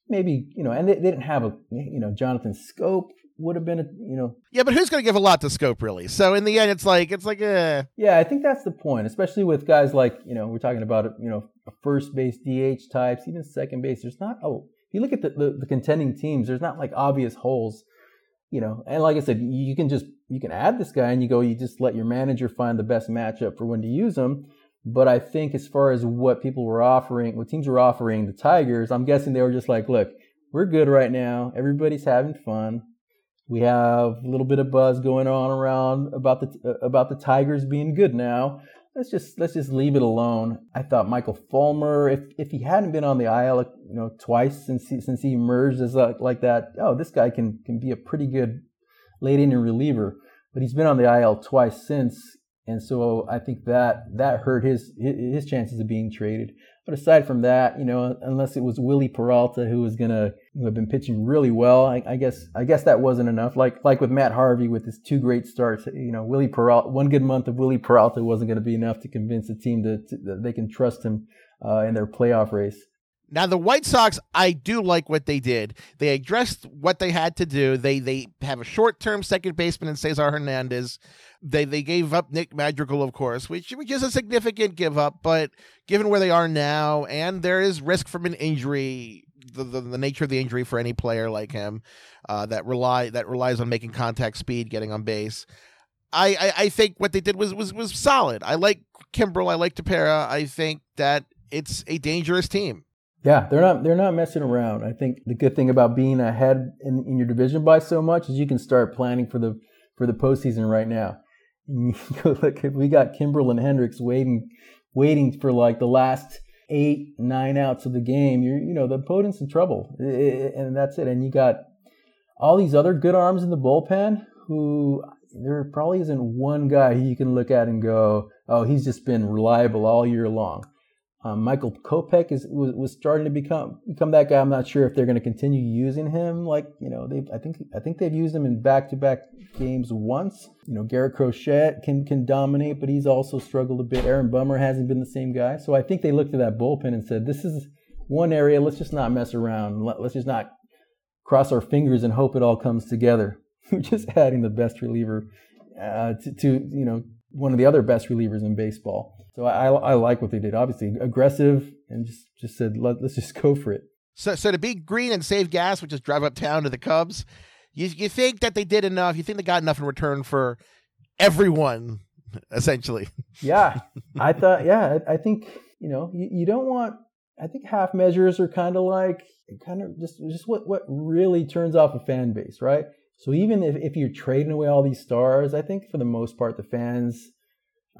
maybe you know, and they, they didn't have a you know Jonathan Schoop would have been a you know. Yeah but who's going to give a lot to Scope really? So in the end it's like it's like a yeah i think that's the point especially with guys like you know we're talking about you know first base dh types even second base. There's not oh if you look at the, the, the contending teams there's not like obvious holes you know. And like i said you can just you can add this guy and you go you just let your manager find the best matchup for when to use them but I think as far as what people were offering, what teams were offering the Tigers, I'm guessing they were just like, look, we're good right now. Everybody's having fun. We have a little bit of buzz going on around about the uh, about the Tigers being good now. Let's just let's just leave it alone. I thought Michael Fulmer, if if he hadn't been on the IL, you know, twice since he, since he emerged as a, like that, oh, this guy can can be a pretty good late inning reliever. But he's been on the IL twice since and so I think that that hurt his his chances of being traded. But aside from that, you know, unless it was Wily Peralta who was gonna who have been pitching really well, I, I, guess I guess that wasn't enough. Like like with Matt Harvey with his two great starts, you know, Wily Peralta one good month of Wily Peralta wasn't to be enough to convince the team that, that they can trust him uh, in their playoff race. Now the White Sox, I do like what they did. They addressed what they had to do. They they have a short term second baseman in Cesar Hernandez. They they gave up Nick Madrigal, of course, which which is a significant give up, but given where they are now, and there is risk from an injury, the, the, the nature of the injury for any player like him, uh, that rely that relies on making contact speed, getting on base. I, I, I think what they did was was was solid. I like Kimbrel, I like Tepera. I think that it's a dangerous team. Yeah, they're not they're not messing around. I think the good thing about being ahead in, in your division by so much is you can start planning for the for the postseason right now. <laughs> look, we got Kimbrel and Hendriks waiting, waiting for like the last eight, nine outs of the game. You're, you know, the opponent's in trouble, and that's it. And you got all these other good arms in the bullpen who there probably isn't one guy who you can look at and go, oh, he's just been reliable all year long. Um, Michael Kopech is was, was starting to become become that guy. I'm not sure if they're going to continue using him. Like you know, they I think I think they've used him in back to back games once. You know, Garrett Crochet can can dominate, but he's also struggled a bit. Aaron Bummer hasn't been the same guy. So I think they looked at that bullpen and said, this is one area. Let's just not mess around. Let, let's just not cross our fingers and hope it all comes together. <laughs> We're just adding the best reliever uh, to, to you know one of the other best relievers in baseball. So I, I like what they did. Obviously, aggressive and just just said Let, us just go for it. So so to be green and save gas, which is drive uptown to the Cubs, you you think that they did enough? You think they got enough in return for everyone, essentially? Yeah, I <laughs> thought. Yeah, I, I think you know you, you don't want. I think half measures are kind of like kind of just just what what really turns off a fan base, right? So even if, if you're trading away all these stars, I think for the most part the fans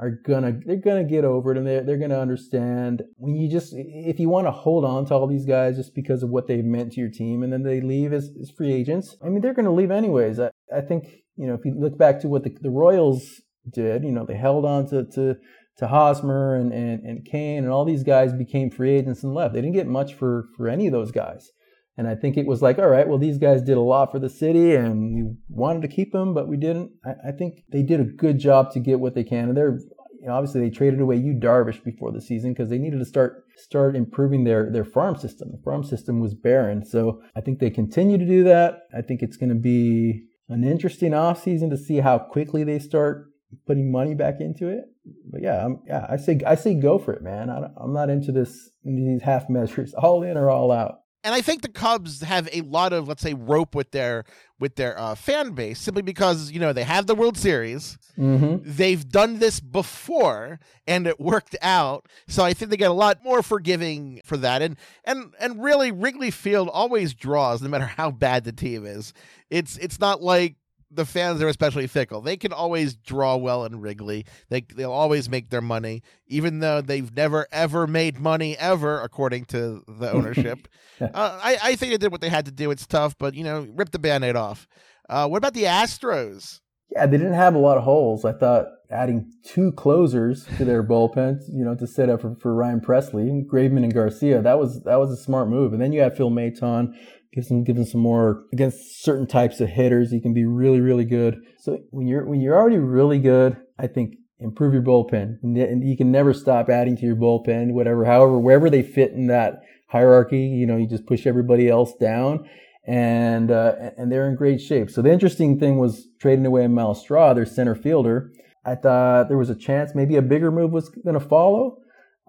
are gonna they're gonna get over it and they're, they're gonna understand when you just if you want to hold on to all these guys just because of what they've meant to your team and then they leave as, as free agents i mean they're gonna leave anyways I, I think you know if you look back to what the, the royals did you know they held on to to to Hosmer and, and, and Cain and all these guys became free agents and left. They didn't get much for, for any of those guys. And I think it was like, all right, well, these guys did a lot for the city and we wanted to keep them, but we didn't. I, I think they did a good job to get what they can. And they're, you know, obviously they traded away Yu Darvish before the season because they needed to start start improving their their farm system. The farm system was barren. So I think they continue to do that. I think it's going to be an interesting offseason to see how quickly they start putting money back into it. But yeah, I'm, yeah, I say I say go for it, man. I am not into this these half measures, <laughs> all in or all out and I think the Cubs have a lot of let's say rope with their with their uh, fan base simply because you know they have the World Series. Mm-hmm. They've done this before and it worked out, so I think they get a lot more forgiving for that. And and and really, Wrigley Field always draws, no matter how bad the team is. It's it's not like the fans are especially fickle. They can always draw well in Wrigley. They they'll always make their money, even though they've never ever made money ever, according to the <laughs> ownership. uh, I I think they did what they had to do. It's tough, but you know, rip the band-aid off. Uh, what about the Astros? Yeah, they didn't have a lot of holes. I thought adding two closers to their <laughs> bullpen, you know, to set up for, for Ryan Pressly, Graveman and Garcia, that was that was a smart move. And then you have Phil Maton gives them some more against certain types of hitters. You can be really really good. So when you're when you're already really good, I think improve your bullpen, and you can never stop adding to your bullpen. Whatever, however, wherever they fit in that hierarchy, you know, you just push everybody else down. And uh, and they're in great shape. So the interesting thing was trading away Myles Straw, their center fielder. I thought there was a chance maybe a bigger move was going to follow.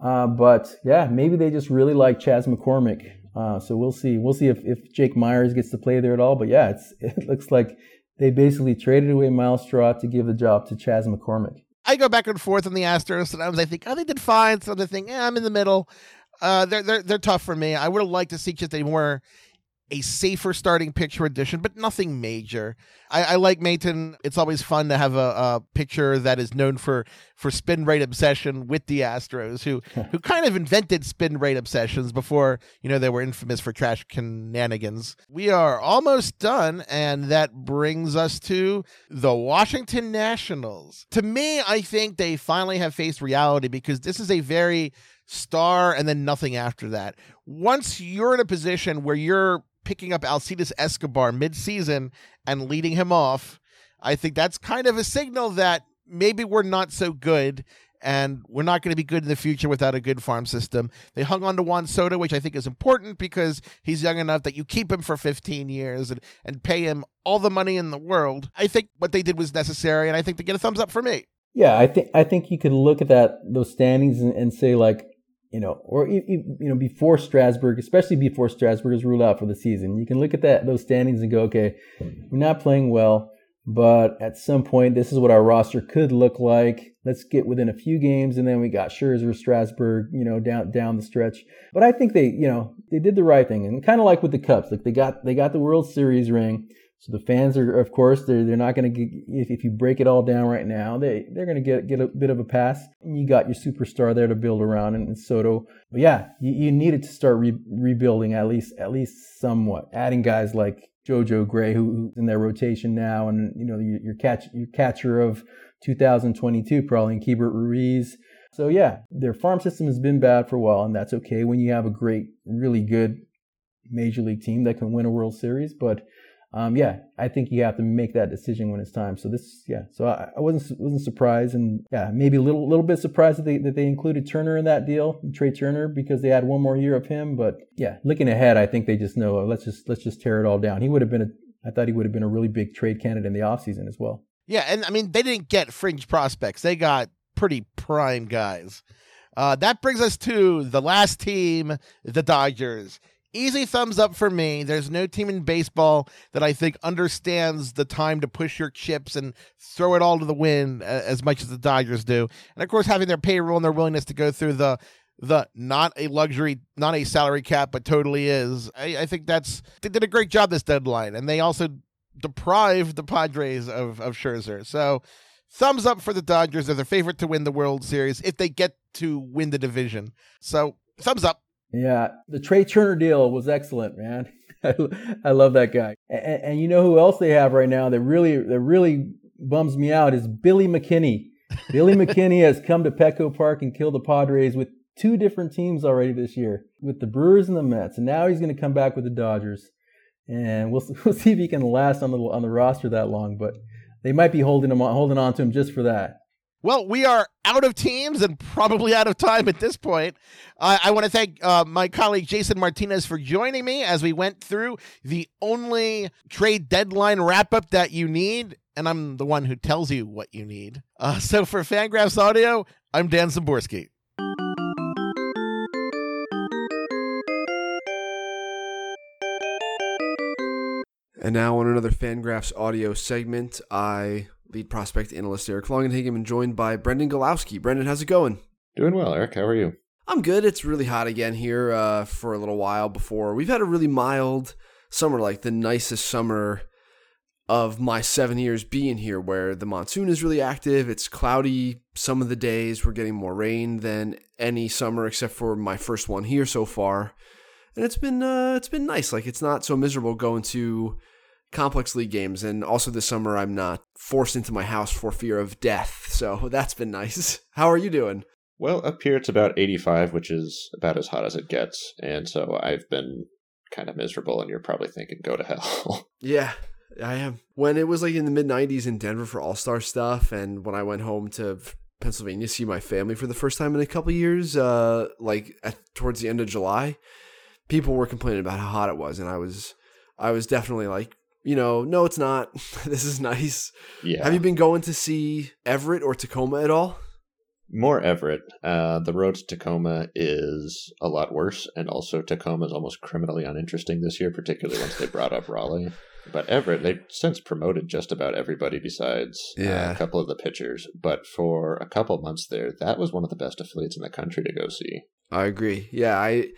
Uh, but yeah, maybe they just really like Chas McCormick uh, so we'll see. We'll see if, if Jake Myers gets to play there at all. But yeah, it's, <laughs> it looks like they basically traded away Myles Straw to give the job to Chas McCormick. I go back and forth on the Astros. Sometimes I think, oh, they did fine. Sometimes I think, yeah, I'm in the middle. Uh, they're they're they're tough for me. I would have liked to see just a more a safer starting pitcher addition, but nothing major. I, I like Maton. It's always fun to have a, a, pitcher that is known for for spin rate obsession with the Astros, who <laughs> who kind of invented spin rate obsessions before you know they were infamous for trash shenanigans. We are almost done, and that brings us to the Washington Nationals. To me, I think they finally have faced reality because this is a very star and then nothing after that. Once you're in a position where you're picking up Alcides Escobar midseason and leading him off, I think that's kind of a signal that maybe we're not so good and we're not going to be good in the future without a good farm system. They hung on to Juan Soto, which I think is important because he's young enough that you keep him for 15 years and, and pay him all the money in the world. I think what they did was necessary, and I think they get a thumbs up for me. Yeah, I think I think you could look at that those standings and, and say like you know, or you know, before Strasburg, especially before Strasburg is ruled out for the season, you can look at that those standings and go, okay, we're not playing well, but at some point, this is what our roster could look like. Let's get within a few games, and then we got Scherzer, Strasburg, you know, down down the stretch. But I think they, you know, they did the right thing, and kind of like with the Cubs, like they got they got the World Series ring. So the fans are, of course, they're they're not going to get if, if you break it all down right now, they they're going to get get a bit of a pass. You got your superstar there to build around and, and Soto. But yeah, you, you needed to start re- rebuilding at least at least somewhat, adding guys like JoJo Gray who, who's in their rotation now, and you know your, your catch your catcher of 2022 probably in Keibert Ruiz. So yeah, their farm system has been bad for a while, and that's okay when you have a great, really good major league team that can win a World Series, but um, yeah, I think you have to make that decision when it's time. So this, yeah, so I, I wasn't wasn't surprised, and yeah, maybe a little little bit surprised that they that they included Turner in that deal, Trea Turner, because they had one more year of him. But yeah, looking ahead, I think they just know let's just let's just tear it all down. He would have been a, I thought he would have been a really big trade candidate in the offseason as well. Yeah, and I mean they didn't get fringe prospects; they got pretty prime guys. Uh, that brings us to the last team, the Dodgers easy thumbs up for me. There's no team in baseball that I think understands the time to push your chips and throw it all to the wind uh, as much as the Dodgers do. And of course, having their payroll and their willingness to go through the the not a luxury, not a salary cap, but totally is. I, I think that's they did a great job this deadline, and they also deprived the Padres of of Scherzer. So. Thumbs up for the Dodgers. They're the favorite to win the World Series if they get to win the division. So, thumbs up. Yeah, the Trea Turner deal was excellent, man. <laughs> I love that guy. And, and, you know who else they have right now that really that really bums me out is Billy McKinney. Billy <laughs> McKinney has come to Petco Park and killed the Padres with two different teams already this year with the Brewers and the Mets, and now he's going to come back with the Dodgers, and we'll <laughs> we'll see if he can last on the on the roster that long. But they might be holding him on, holding on to him just for that. Well, we are out of teams and probably out of time at this point. I want to thank uh, my colleague Jason Martinez for joining me as we went through the only trade deadline wrap up that you need. And I'm the one who tells you what you need. Uh, <laughs> so for Fangraphs Audio, I'm Dan Szymborski. And now on another Fangraphs audio segment, I lead prospect analyst Eric Longenhagen, and joined by Brendan Gawlowski. Brendan, how's it going? Doing well, Eric. How are you? I'm good. It's really hot again here uh, for a little while before. We've had a really mild summer, like the nicest summer of my seven years being here, where the monsoon is really active. It's cloudy some of the days. We're getting more rain than any summer, except for my first one here so far. And it's been uh, it's been nice. Like it's not so miserable going to complex league games. And also this summer, I'm not forced into my house for fear of death. So <laughs> that's been nice. <laughs> How are you doing? Well, up here it's about 85, which is about as hot as it gets. And so I've been kind of miserable, and you're probably thinking, go to <laughs> hell. yeah, I am. When it was like in the mid 90s in Denver for All Star stuff, and when I went home to Pennsylvania to see my family for the first time in a couple years, uh, like at, towards the end of July, people were complaining about how hot it was, and I was, I was definitely like, you know, no, it's not. <laughs> this is nice. Yeah. Have you been going to see Everett or Tacoma at all? More Everett. Uh, the road to Tacoma is a lot worse, and also Tacoma is almost criminally uninteresting this year, particularly once they brought up Raleigh. But Everett, they've since promoted just about everybody besides yeah. uh, a couple of the pitchers. But for a couple months there, that was one of the best affiliates in the country to go see. I agree. Yeah, I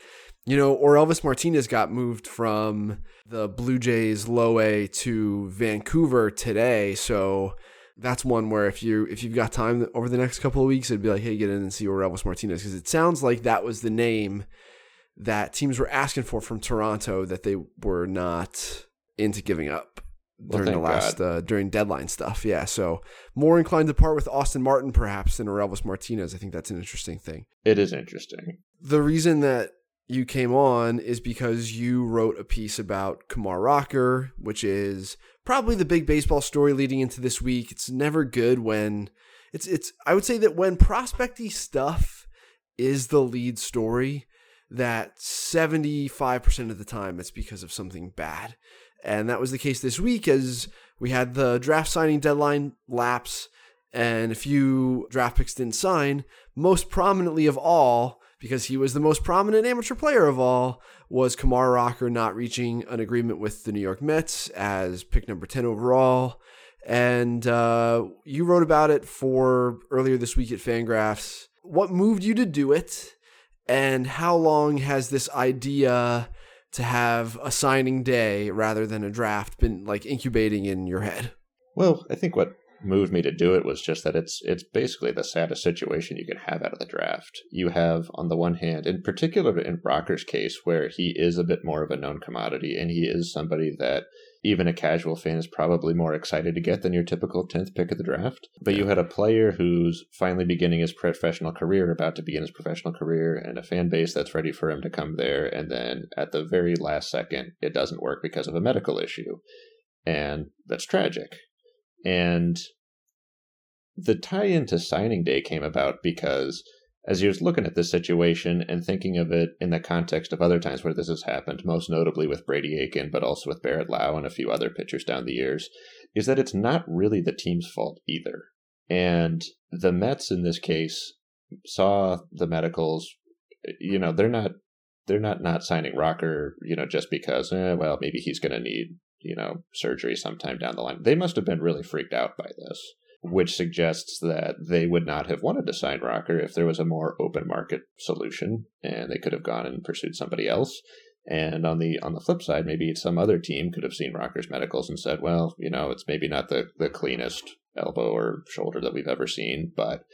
you know, Orelvis Martinez got moved from the Blue Jays low A to Vancouver today, so that's one where if you if you've got time over the next couple of weeks, it'd be like, hey, get in and see where Elvis Martinez because it sounds like that was the name that teams were asking for from Toronto that they were not into giving up Well, during the last uh, during deadline stuff. Yeah, so more inclined to part with Austin Martin perhaps than Orelvis Martinez. I think that's an interesting thing. It is interesting. The reason that you came on is because you wrote a piece about Kumar Rocker, which is probably the big baseball story leading into this week. It's never good when it's it's I would say that when prospecty stuff is the lead story, that 75% of the time it's because of something bad. And that was the case this week as we had the draft signing deadline lapse and a few draft picks didn't sign, most prominently of all because he was the most prominent amateur player of all, was Kumar Rocker not reaching an agreement with the New York Mets as pick number 10 overall. And uh, you wrote about it for earlier this week at Fangraphs. What moved you to do it? And how long has this idea to have a signing day rather than a draft been like incubating in your head? Well, I think what moved me to do it was just that it's it's basically the saddest situation you can have out of the draft. You have on the one hand, in particular in Rocker's case, where he is a bit more of a known commodity and he is somebody that even a casual fan is probably more excited to get than your typical 10th pick of the draft. But you had a player who's finally beginning his professional career, about to begin his professional career, and a fan base that's ready for him to come there. And then at the very last second, it doesn't work because of a medical issue. And that's tragic. And the tie into signing day came about because as you was looking at this situation and thinking of it in the context of other times where this has happened, most notably with Brady Aiken, but also with Barret Loux and a few other pitchers down the years, is that it's not really the team's fault either. And the Mets in this case saw the medicals, you know, they're not they're not not signing Rocker, you know, just because, eh, well, maybe he's going to need, you know, surgery sometime down the line. They must have been really freaked out by this which suggests that they would not have wanted to sign Rocker if there was a more open market solution and they could have gone and pursued somebody else. And on the on the flip side, maybe some other team could have seen Rocker's medicals and said, well, you know, it's maybe not the, the cleanest elbow or shoulder that we've ever seen, but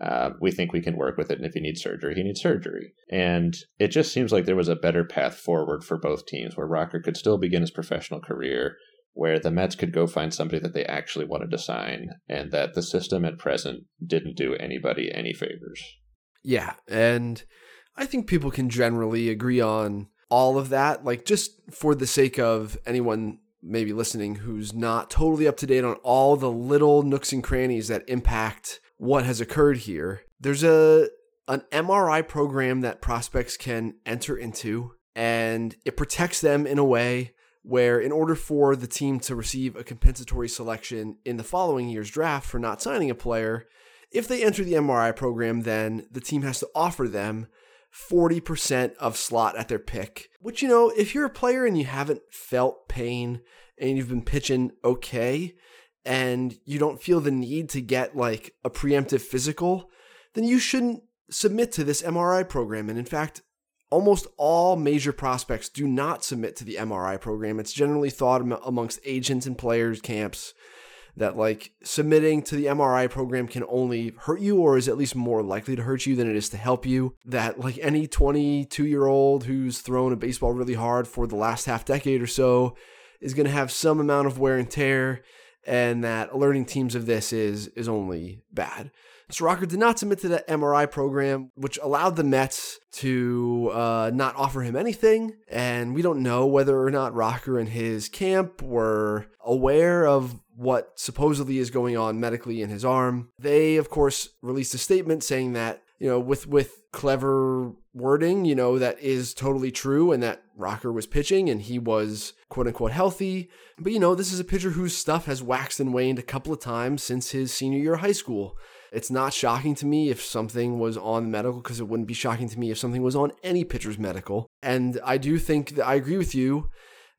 uh, we think we can work with it. And if he needs surgery, he needs surgery. And it just seems like there was a better path forward for both teams where Rocker could still begin his professional career where the Mets could go find somebody that they actually wanted to sign, and that the system at present didn't do anybody any favors. Yeah, and I think people can generally agree on all of that. Like, just for the sake of anyone maybe listening who's not totally up to date on all the little nooks and crannies that impact what has occurred here, there's a an MRI program that prospects can enter into, and it protects them in a way where, in order for the team to receive a compensatory selection in the following year's draft for not signing a player, if they enter the MRI program, then the team has to offer them 40% of slot at their pick. Which, you know, if you're a player and you haven't felt pain and you've been pitching okay, and you don't feel the need to get like a preemptive physical, then you shouldn't submit to this MRI program. And in fact, almost all major prospects do not submit to the MRI program. It's generally thought amongst agents and players camps that like submitting to the MRI program can only hurt you or is at least more likely to hurt you than it is to help you. That like any 22 year old who's thrown a baseball really hard for the last half decade or so is going to have some amount of wear and tear and that alerting teams of this is is only bad. So Rocker did not submit to the MRI program, which allowed the Mets to uh, not offer him anything. And we don't know whether or not Rocker and his camp were aware of what supposedly is going on medically in his arm. They, of course, released a statement saying that you know, with with clever wording, you know, that is totally true and that Rocker was pitching and he was quote unquote healthy. But you know, this is a pitcher whose stuff has waxed and waned a couple of times since his senior year of high school. It's not shocking to me if something was on medical because it wouldn't be shocking to me if something was on any pitcher's medical. And I do think that I agree with you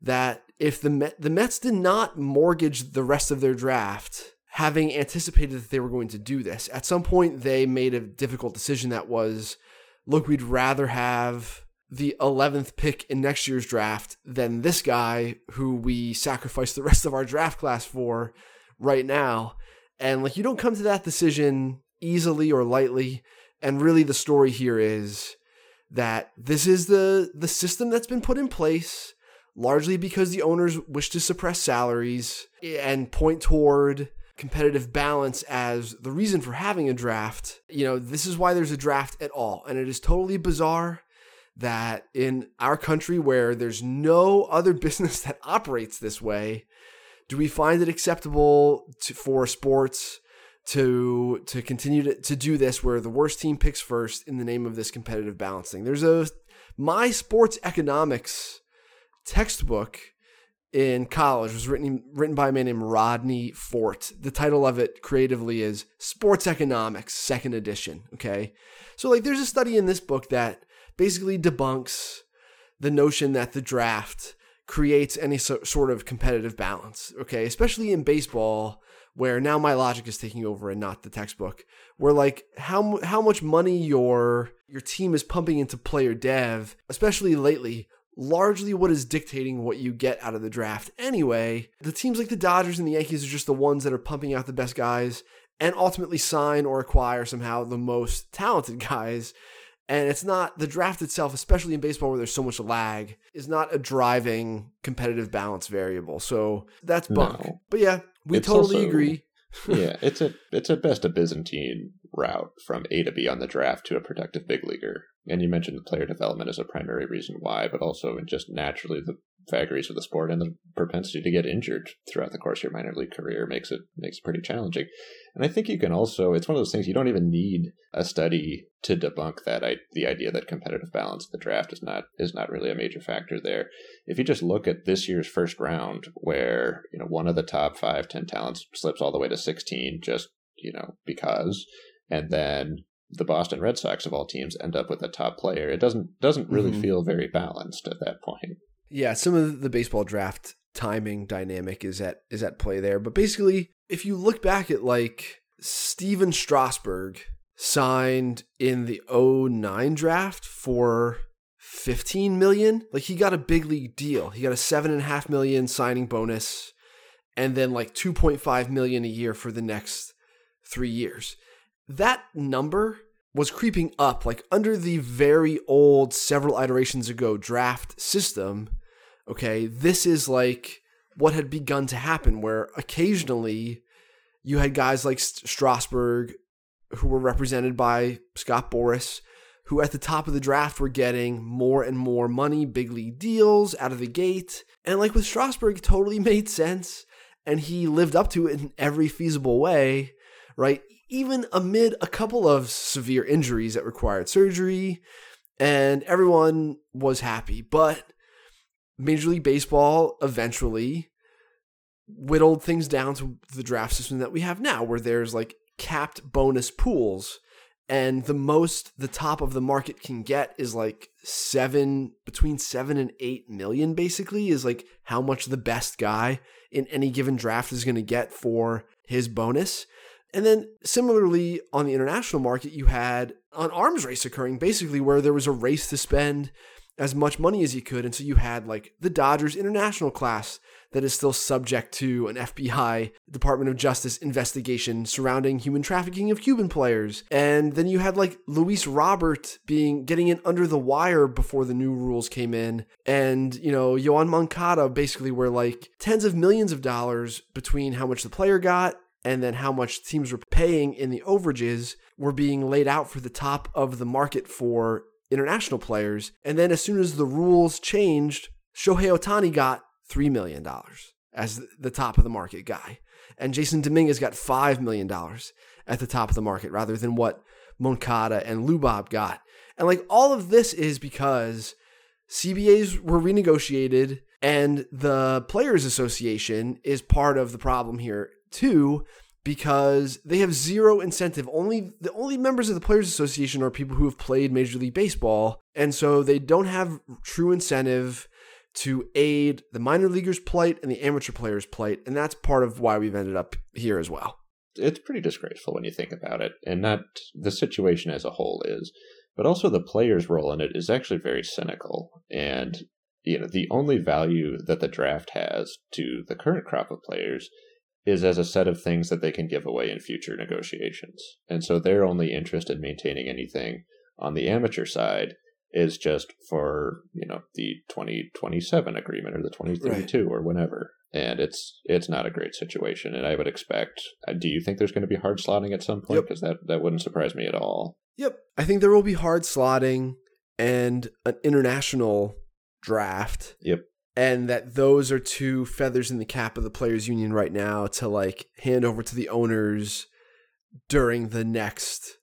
that if the Met, the Mets did not mortgage the rest of their draft having anticipated that they were going to do this, at some point they made a difficult decision that was look, we'd rather have the 11th pick in next year's draft than this guy who we sacrificed the <laughs> rest of our draft class for right now. And like you don't come to that decision easily or lightly. And really the story here is that this is the the system that's been put in place largely because the owners wish to suppress salaries and point toward competitive balance as the reason for having a draft. You know, this is why there's a draft at all. And it is totally bizarre that in our country where there's no other <laughs> business that operates this way, do we find it acceptable to, for sports to to continue to, to do this where the worst team picks first in the name of this competitive balancing? There's a my sports economics textbook in college was written written by a man named Rodney Fort. The title of it creatively is Sports Economics, second edition. Okay. So like there's a study in this book that basically debunks the notion that the draft creates any so, sort of competitive balance. Okay, especially in baseball, where now my logic is taking over and not the textbook. Where like how how much money your your team is pumping into player dev, especially lately. Largely, what is dictating what you get out of the draft anyway. The teams like the Dodgers and the Yankees are just the ones that are pumping out the best guys and ultimately sign or acquire somehow the most talented <laughs> guys and it's not the draft itself, especially in baseball where there's so much lag, is not a driving competitive balance variable. So that's bunk. No. But yeah, we it's totally also, agree. yeah, it's a it's at best a Byzantine route from A to B on the draft to a productive big leaguer. And you mentioned the player development as a primary reason why, but also just naturally the vagaries of the sport and the propensity to get injured throughout the course of your minor league career makes it makes it pretty challenging. And I think you can also it's one of those things you don't even need a study to debunk that I, the idea that competitive balance in the draft is not is not really a major factor there. If you just look at this year's first round where, you know, one of the top five, 10 talents slips all the way to 16 just, you know, because and then the Boston Red Sox of all teams end up with a top player. It doesn't doesn't really mm-hmm. feel very balanced at that point. Yeah, some of the baseball draft timing dynamic is at is at play there. But basically, if you look back at like Stephen Strasburg signed in the 09 draft for 15 million, like he got a big league deal. He got a seven and a half million signing bonus, and then like 2.5 million a year for the next three years. That number was creeping up like under the very old several iterations ago draft system Okay, this is like what had begun to happen, where occasionally you had guys like Strasburg who were represented by Scott Boras, who at the top of the draft were getting more and more money, big league deals out of the gate. And like with Strasburg, totally <laughs> made sense. And he lived up to it in every feasible way, right? Even amid a couple of severe injuries that required surgery, and everyone was happy. But Major League Baseball eventually whittled things down to the draft system that we have now, where there's like capped bonus pools. And the most the top of the market can get is like seven, between seven and eight million, basically, is like how much the best guy in any given draft is going to get for his bonus. And then similarly on the international market, you had an arms race occurring basically where there was a race to spend as much money as you could. And so you had like the Dodgers international class that is still subject to an FBI Department of Justice investigation surrounding human trafficking of Cuban players. And then you had like Luis Robert being getting in under the wire before the new rules came in. And, you know, Yoan Moncada basically were like tens of millions of dollars between how much the player got and then how much teams were paying in the overages were being laid out for the top of the market for international players. And then as soon as the rules changed, Shohei Ohtani got $3 million as the top of the market guy. And Jasson Dominguez got $5 million at the top of the market rather than what Moncada and Lubob got. And like all of this is because CBAs were renegotiated and the Players Association is part of the problem here too because they have zero incentive. Only the only members of the Players Association are people who have played Major League Baseball, and so they don't have true incentive to aid the minor leaguers' plight and the amateur players' plight, and that's part of why we've ended up here as well. It's pretty disgraceful when you think about it, and not the situation as a whole is, but also the players' role in it is actually very cynical. And you know, the only value that the draft has to the current crop of players is as a set of things that they can give away in future negotiations. And so their only interest in maintaining anything on the amateur side is just for you know the 2027 agreement or the 2032 right. or whenever and it's it's not a great situation and i would expect uh, do you think there's going to be hard slotting at some point because yep. that that wouldn't surprise me at all yep i think there will be hard slotting and an international draft yep and that those are two feathers in the cap of the players union right now to like hand over to the owners during the next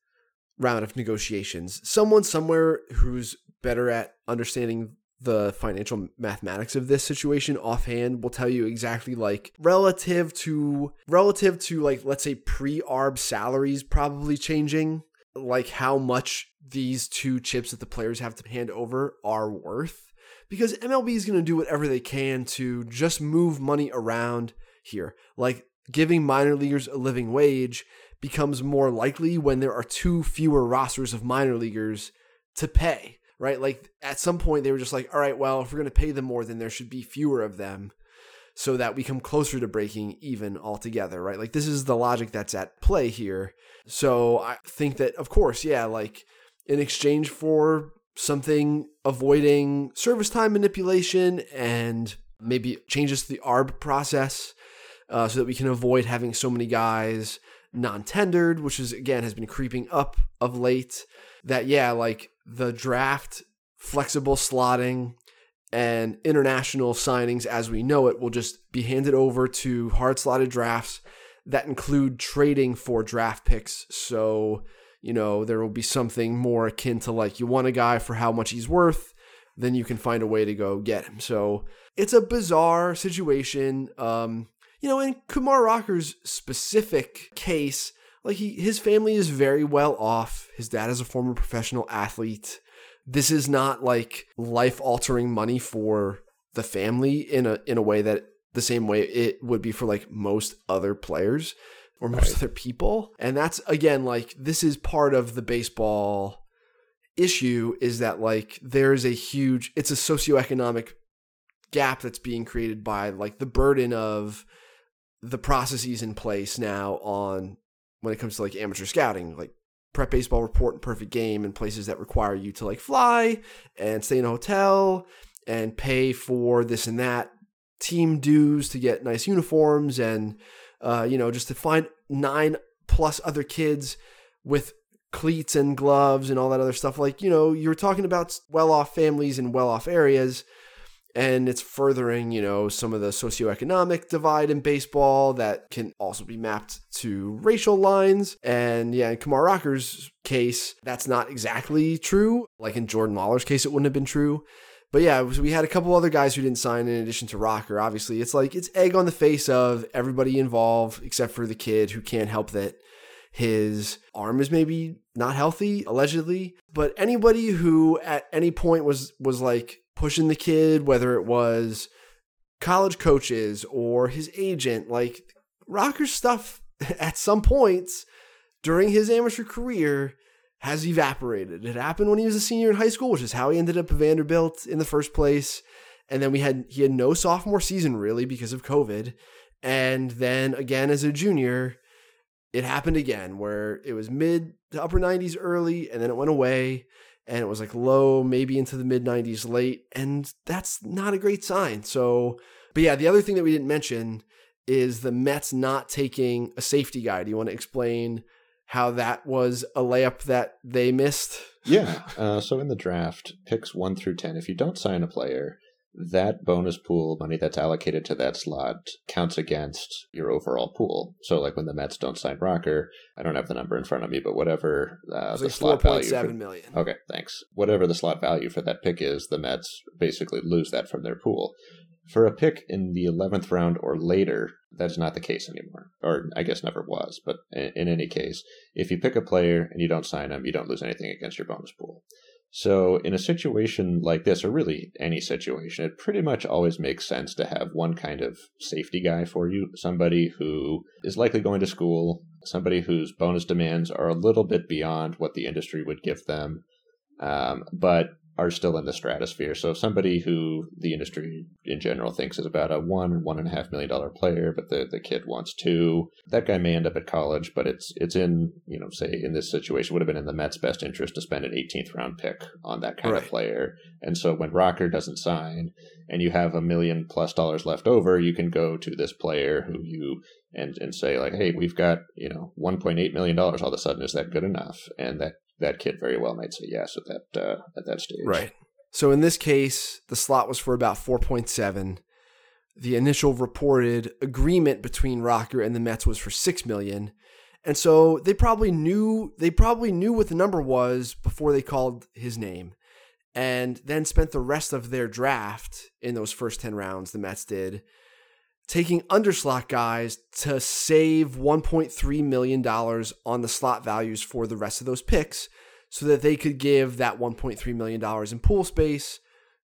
round of negotiations. Someone somewhere who's better at understanding the financial mathematics of this situation offhand will tell you exactly like relative to relative to like let's say pre-arb salaries probably changing like how much these two chips that the players have to hand over are worth because MLB is going to do whatever they can to just move money around here like giving minor leaguers a living wage becomes more likely when there are two fewer rosters of minor leaguers to pay, right? Like at some point they were just like, all right, well, if we're going to pay them more, then there should be fewer of them so that we come closer to breaking even altogether, right? Like this is the logic that's at play here. So I think that, of course, yeah, like in exchange for something avoiding service time manipulation and maybe changes to the ARB process uh, so that we can avoid having so many guys non-tendered, which is again has been creeping up of late. That yeah, like the draft flexible slotting and international signings as we know it will just be handed over to hard slotted drafts that include trading for draft picks. So, you know, there will be something more akin to like you want a guy for how much he's worth, then you can find a way to go get him. So, it's a bizarre situation. Um, you know, in Kumar Rocker's specific case, like he his family is very well off. His dad is a former professional athlete. This is not like life altering money for the family in a in a way that the same way it would be for like most other players or most right. other people. And that's again like this is part of the baseball issue is that like there's a huge it's a socioeconomic gap that's being created by like the burden of the processes in place now on when it comes to like amateur scouting, like prep baseball report and perfect game and places that require you to like fly and stay in a hotel and pay for this and that team dues to get nice uniforms and uh, you know just to find nine plus other kids with cleats and gloves and all that other stuff. Like, you know, you're talking about well off families in well off areas. And it's furthering, you know, some of the socioeconomic divide in baseball that can also be mapped to racial lines. And yeah, in Kumar Rocker's case, that's not exactly true. Like in Jordan Lawlar's case, it wouldn't have been true. But yeah, we had a couple other guys who didn't sign in addition to Rocker. Obviously, it's like it's egg on the face of everybody involved except for the kid who can't help that his arm is maybe not healthy allegedly but anybody who at any point was was like pushing the kid whether it was college coaches or his agent like rocker's stuff <laughs> at some points during his amateur career has evaporated. It happened when he was a senior in high school which is how he ended up at vanderbilt in the first place. And then we had he had no sophomore season really because of covid. And then again as a junior it happened again where it was mid to upper 90s early and then it went away and it was like low maybe into the mid 90s late. And that's not a great sign. So but yeah the other thing that we didn't mention is the mets not taking a safety guy. Do you want to explain how that was a layup that they missed <laughs> yeah uh, so in the draft picks 1 through 10 if you don't sign a player that bonus pool money that's allocated to that slot counts against your overall pool. So, like when the Mets don't sign Rocker, I don't have the number in front of me, but whatever uh, the like slot 4. value. For, 7 million. Okay, thanks. Whatever the slot value for that pick is, the Mets basically lose that from their pool. For a pick in the 11th round or later, that's not the case anymore. Or I guess never was. But in, in any case, if you pick a player and you don't sign him, you don't lose anything against your bonus pool. So, in a situation like this, or really any situation, it pretty much always makes sense to have one kind of safety guy for you somebody who is likely going to school, somebody whose bonus demands are a little bit beyond what the industry would give them, um, but are still in the stratosphere. So somebody who the industry in general thinks is about a one one and a half million dollar player, but the, the kid wants two. That guy may end up at college, but it's it's in you know say in this situation would have been in the Mets' best interest to spend an 18th round pick on that kind Right. of player. And so when Rocker doesn't sign and you have a million plus dollars left over, you can go to this player who you and and say like, hey, we've got you know 1.8 million dollars. All of a sudden, is that good enough? And that that kid very well might say yes at that uh, at that stage. Right. So in this case, the slot was for about 4.7. The initial reported agreement between Rocker and the Mets was for 6 million. And so they probably knew they probably knew what the number was before they called his name. And then spent the rest of their draft in those first 10 rounds the Mets did taking underslot guys to save 1.3 million dollars on the slot values for the rest of those picks so that they could give that 1.3 million dollars in pool space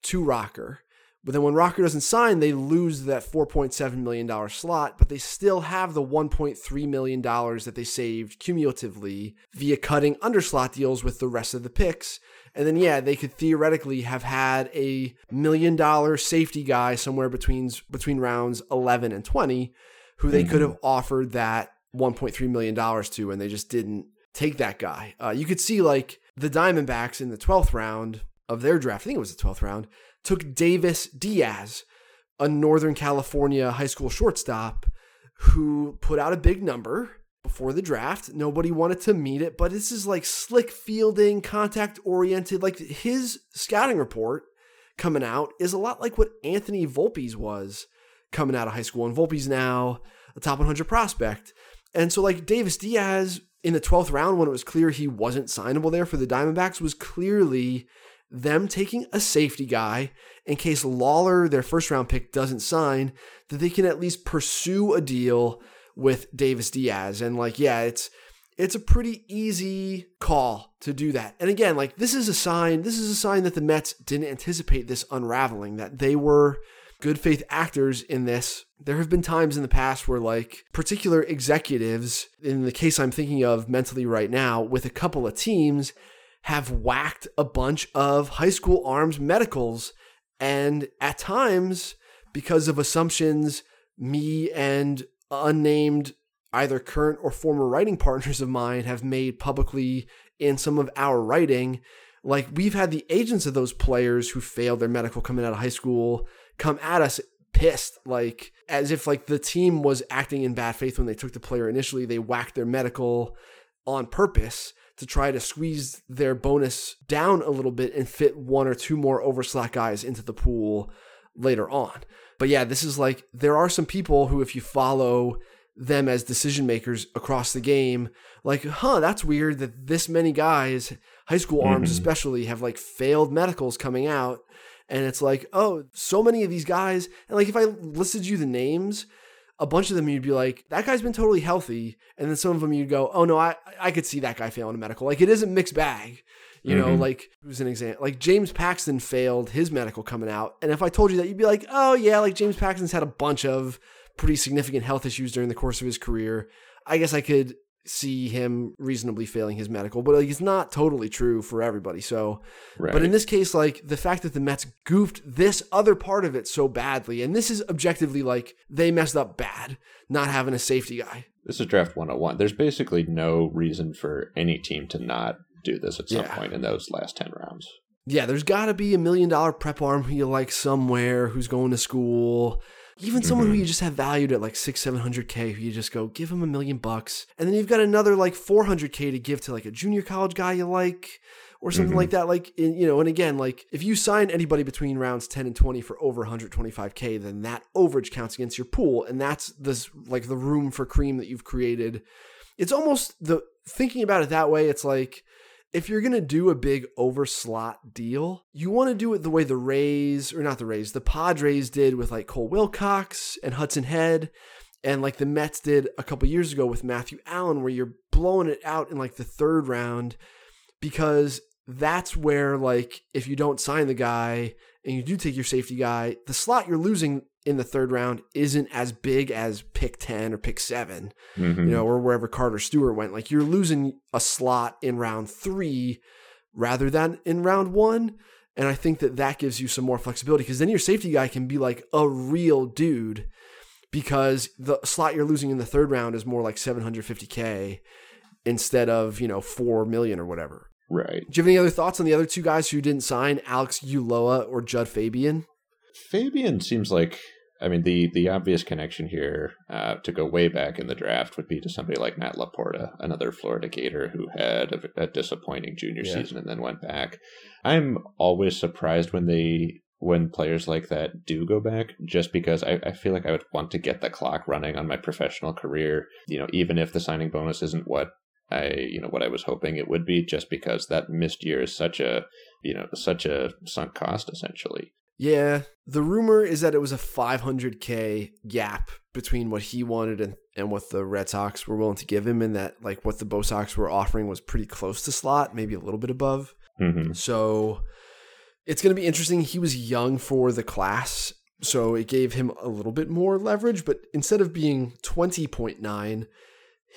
to Rocker. But then when Rocker doesn't sign, they lose that 4.7 million dollar slot, but they still have the 1.3 million dollars that they saved cumulatively via cutting underslot deals with the rest of the picks. And then yeah, they could theoretically have had a million dollar safety guy somewhere between between rounds 11 and 20 who they could have offered that 1.3 million dollars to and they just didn't take that guy. Uh, you could see like the Diamondbacks in the 12th round of their draft, I think it was the 12th round, took Davis Diaz, a Northern California high school shortstop who put out a big number before the draft. Nobody wanted to meet it, but this is like slick fielding, contact oriented. Like his scouting report coming out is a lot like what Anthony Volpe's was coming out of high school. And Volpe's now a top 100 prospect. And so, like Davis Diaz in the 12th round, when it was clear he wasn't signable there for the Diamondbacks, was clearly them taking a safety guy in case Lawlar, their first round pick, doesn't sign, that they can at least pursue a deal with Davis Diaz. And like, yeah, it's it's a pretty easy call to do that. And again, like this is a sign, this is a sign that the Mets didn't anticipate this unraveling, that they were good faith actors in this. There have been times in the past where like particular executives, in the case I'm thinking of mentally right now, with a couple of teams, have whacked a bunch of high school arms medicals. And at times, because of assumptions, me and unnamed either current or former writing <laughs> partners of mine have made publicly in some of our writing. Like we've had the agents of those players who failed their medical coming out of high school come at us pissed, like as if like the team was acting in bad faith when they took the player initially. They whacked their medical on purpose to try to squeeze their bonus down a little bit and fit one or two more overslot guys into the pool later on. But yeah, this is like there are some people who, if you follow them as decision makers across the game, like, huh, that's weird that this many guys, high school arms Mhm. especially, have like failed medicals coming out. And it's like, oh, so many of these guys. And like, if I listed you the names, a bunch of them you'd be like, that guy's been totally healthy. And then some of them you'd go, oh no, I, I could see that guy failing a medical. Like, it is a mixed bag. You know, Mhm. like, who's an example? Like, James Paxton failed his medical coming out. And if I told you that, you'd be like, oh yeah, like James Paxton's had a bunch of pretty significant health issues during the course of his career. I guess I could see him reasonably failing his medical, but like it's not totally true for everybody. So, Right. but in this case, like the fact that the Mets goofed this other part of it so badly, and this is objectively like they messed up bad not having a safety guy. This is draft 101. There's basically no reason for any team to not do this at some Yeah. point in those last 10 rounds. Yeah, there's got to be a million dollar prep arm who you like somewhere who's going to school. Even someone who Mhm. you just have valued at like six, seven hundred k, who you just go give him a million bucks, and then you've got another like four hundred k to give to like a junior college guy you like, or something Mhm. like that. Like in, you know, and again, like if you sign anybody between rounds ten and twenty for over one hundred twenty five k, then that overage counts against your pool, and that's this like the room for cream that you've created. It's almost the thinking about it that way. It's like if you're going to do a big overslot deal, you want to do it the way the Rays, or not the Rays, the Padres did with like Cole Wilcox and Hudson Head, and like the Mets did a couple years ago with Matthew Allan, where you're blowing it out in like the third round because that's where like if you don't sign the guy and you do take your safety guy, the slot you're losing in the third round isn't as big as pick 10 or pick 7 Mhm. you know, or wherever Carter Stewart went. Like you're losing a slot in round three rather than in round one. And I think that that gives you some more flexibility because then your safety guy can be like a real dude because the slot you're losing in the third round is more like 750K instead of, you know, 4 million or whatever. Right. Do you have any other thoughts on the other two guys who didn't sign, Alex Ulloa or Judd Fabian? Fabian seems like I mean the the obvious connection here uh, to go way back in the draft would be to somebody like Matt Laporta, another Florida Gator who had a, a disappointing junior Yeah. season and then went back. I'm always surprised when they when players like that do go back, just because I, I feel like I would want to get the clock running on my professional career. You know, even if the signing bonus isn't what I you know what I was hoping it would be, just because that missed year is such a you know such a sunk cost essentially. Yeah, the rumor is that it was a 500k gap between what he wanted and, and what the Red Sox were willing to give him, and that like what the Bo Sox were offering was pretty close to slot, maybe a little bit above. hmm So it's going to be interesting. He was young for the class, so it gave him a little bit more leverage. But instead of being 20.9,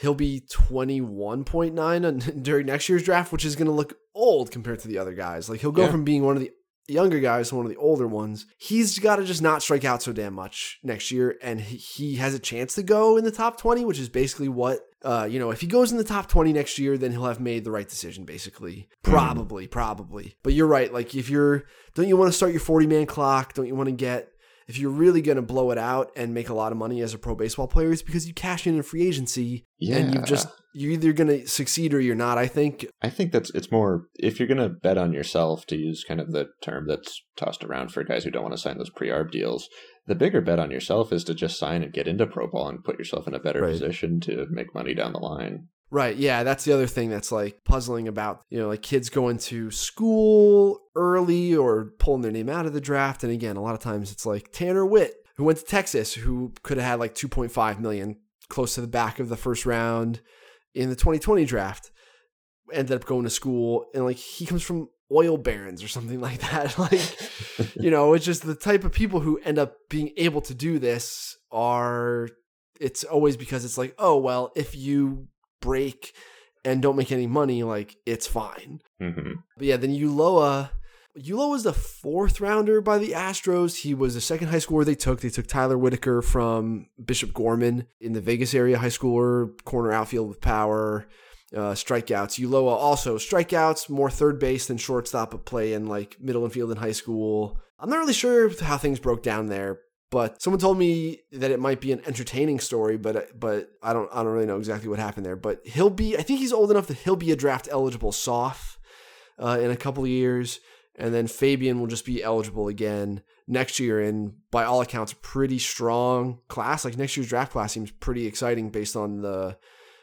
he'll be 21.9 on- <laughs> during next year's draft, which is going to look old compared to the other guys. Like he'll go Yeah. from being one of the younger guys one of the older ones. He's got to just not strike out so damn much next year, and he- has a chance to go in the top 20, which is basically what. Uh, you know, if he goes in the top 20 next year, then he'll have made the right decision, basically. Probably, probably. But you're right. Like, if you're, don't you want to start your 40 man clock? Don't you want to get, if you're really going to blow it out and make a lot of money as a pro baseball player, it's because you cash in in free agency and you've just, you're either going to succeed or you're not, I think. I think that's it's more if you're going to bet on yourself to use kind of the term that's tossed around for guys who don't want to sign those pre-arb deals. The bigger bet on yourself is to just sign and get into pro ball and put yourself in a better Right. position to make money down the line. Right. Yeah. That's the other thing that's like puzzling about, you know, like kids going to school early or pulling their name out of the draft. And again, a lot of times it's like Tanner Witt, who went to Texas, who could have had like 2.5 million close to the back of the first round in the 2020 draft, ended up going to school. And like he comes from oil barons or something <laughs> like that. like, <laughs> you know, it's just the type of people who end up being able to do this are, it's always because it's like, oh, well, if you break and don't make any money, like it's fine. hmm But yeah, then Ulloa. Ulloa was the fourth rounder by the Astros. He was the second high schooler they took. They took Tyler Whitaker from Bishop Gorman in the Vegas area, high schooler, corner outfield with power, uh, strikeouts. Ulloa also strikeouts, more third base than shortstop, but play in like middle infield in high school. I'm not really sure how things broke down there, But someone told me that it might be an entertaining story, but but I don't I don't really know exactly what happened there. But he'll be I think he's old enough that he'll be a draft eligible soft uh, in a couple of years, and then Fabian will just be eligible again next year. And by all accounts, pretty strong class. Like next year's draft class seems pretty exciting based on the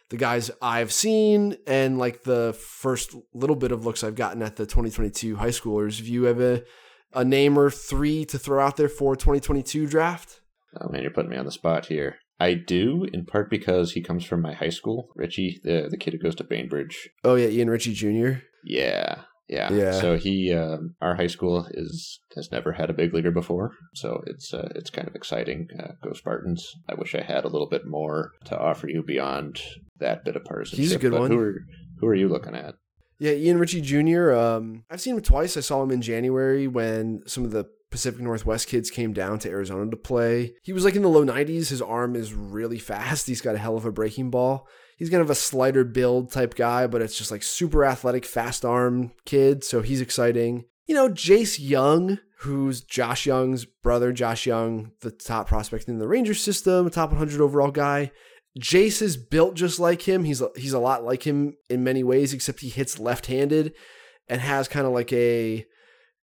the guys I've seen and like the first little bit of looks I've gotten at the 2022 high schoolers. If you have a, a name or three to throw out there for 2022 draft? Oh man, you're putting me on the spot here. I do, in part because he comes from my high school, Ritchie, the the kid who goes to Bainbridge. Oh yeah, Ian Ritchie Jr. Yeah, yeah. Yeah. So he, um, our high school is has never had a big leaguer before, so it's uh, it's kind of exciting. Uh, go Spartans! I wish I had a little bit more to offer you beyond that bit of partisanship. He's a good but one. Who are who are you looking at? Yeah, Ian Ritchie Jr. Um, I've seen him twice. I saw him in January when some of the Pacific Northwest kids came down to Arizona to play. He was like in the low 90s. His arm is really <laughs> fast. He's got a hell of a breaking ball. He's kind of a slider build type guy, but it's just like super athletic, fast arm kid. So he's exciting. You know, Jace Jung, who's Josh Jung's brother, Josh Jung, the top prospect in the Rangers system, top 100 overall guy. Jace is built just like him. He's he's a lot like him in many ways, except he hits left-handed and has kind of like a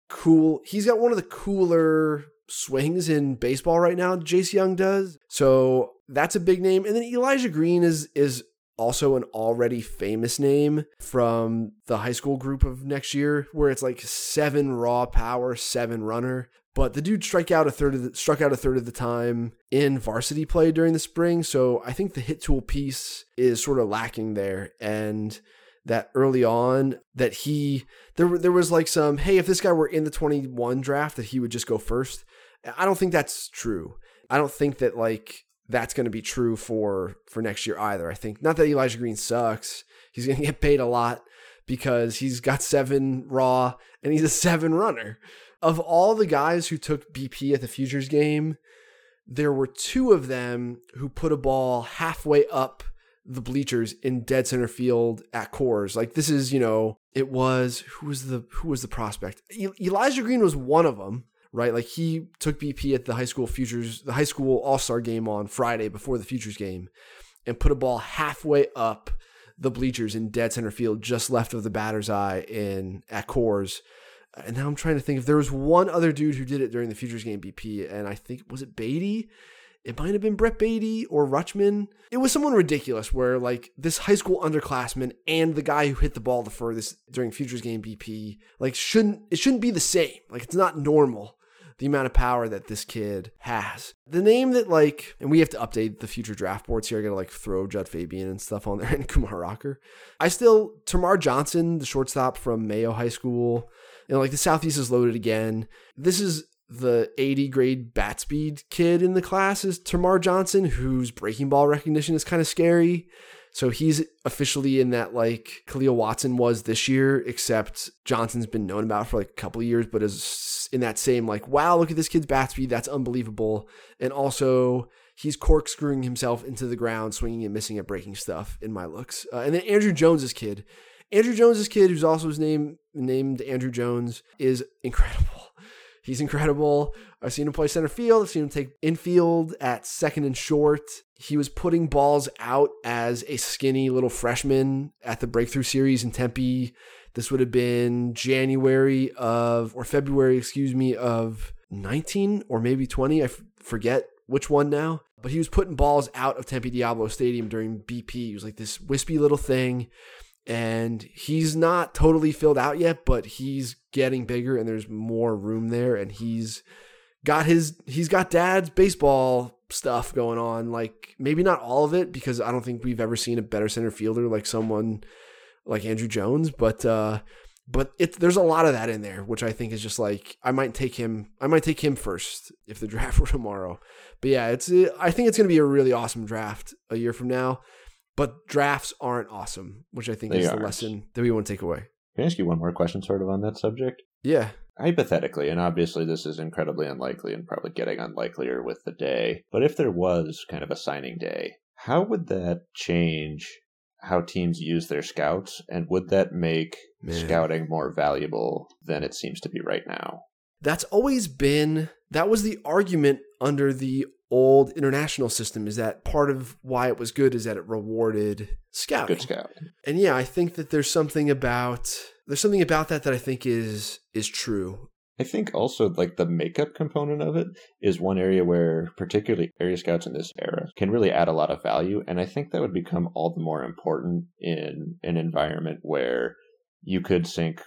cool. He's got one of the cooler swings in baseball right now. Jace Jung does, so that's a big name. And then Elijah Green is is also an already famous name from the high school group of next year, where it's like seven raw power, seven runner. But the dude struck out a third of the, struck out a third of the time in varsity play during the spring. So I think the hit tool piece is sort of lacking there, and that early on that he there there was like some hey if this guy were in the 21 draft that he would just go first. I don't think that's true. I don't think that like that's going to be true for for next year either. I think not that Elijah Green sucks. He's going to get paid a lot because he's got seven raw and he's a seven runner. Of all the guys who took BP at the Futures game, there were two of them who put a ball halfway up the bleachers in dead center field at Coors. Like this is, you know, it was who was the who was the prospect? E- Elijah Green was one of them, right? Like he took BP at the high school futures, the high school All Star game on Friday before the futures game, and put a ball halfway up the bleachers in dead center field, just left of the batter's eye in at Coors. And now I'm trying to think if there was one other dude who did it during the futures game BP, and I think was it Baty? It might have been Brett Baty or Rutschman. It was someone ridiculous where like this high school underclassman and the guy who hit the ball the furthest during futures game BP like shouldn't it shouldn't be the same. Like it's not normal the amount of power that this kid has. The name that like, and we have to update the future draft boards here. I gotta like throw Judd Fabian and stuff on there <laughs> and Kumar Rocker. I still Termarr Johnson, the shortstop from Mayo High School. You know, like the Southeast is loaded again. This is the 80 grade bat speed kid in the class is Termarr Johnson, whose breaking ball recognition is kind of scary. So he's officially in that like Khalil Watson was this year, except Johnson's been known about for like a couple of years, but is in that same like, wow, look at this kid's bat speed. That's unbelievable. And also, he's corkscrewing himself into the ground, swinging and missing at breaking stuff in my looks. Uh, and then Andruw Jones's kid. Andruw Jones's kid, who's also his name named Andruw Jones, is incredible. He's incredible. I've seen him play center field. I've seen him take infield at second and short. He was putting balls out as a skinny little freshman at the Breakthrough Series in Tempe. This would have been January of, or February, excuse me, of 19 or maybe 20. I f- forget which one now. But he was putting balls out of Tempe Diablo Stadium during BP. He was like this wispy little thing and he's not totally filled out yet, but he's getting bigger and there's more room there. And he's got his he's got dad's baseball stuff going on like maybe not all of it because I don't think we've ever seen a better center fielder like someone like Andruw Jones, but uh but it there's a lot of that in there which I think is just like I might take him I might take him first if the <laughs> draft were tomorrow. But yeah, it's I think it's going to be a really awesome draft a year from now but drafts aren't awesome, which I think They is the aren't. lesson that we want to take away. Can I ask you one more question, sort of on that subject? Yeah. Hypothetically, and obviously this is incredibly unlikely and probably getting unlikelier with the day, but if there was kind of a signing day, how would that change how teams use their scouts? And would that make Man. scouting more valuable than it seems to be right now? That's always been that was the argument under the old international system. Is that part of why it was good? Is that it rewarded scouting? Good scout. And yeah, I think that there's something about there's something about that that I think is is true. I think also like the makeup component of it is one area where particularly area scouts in this era can really add a lot of value. And I think that would become all the more important in an environment where you could sink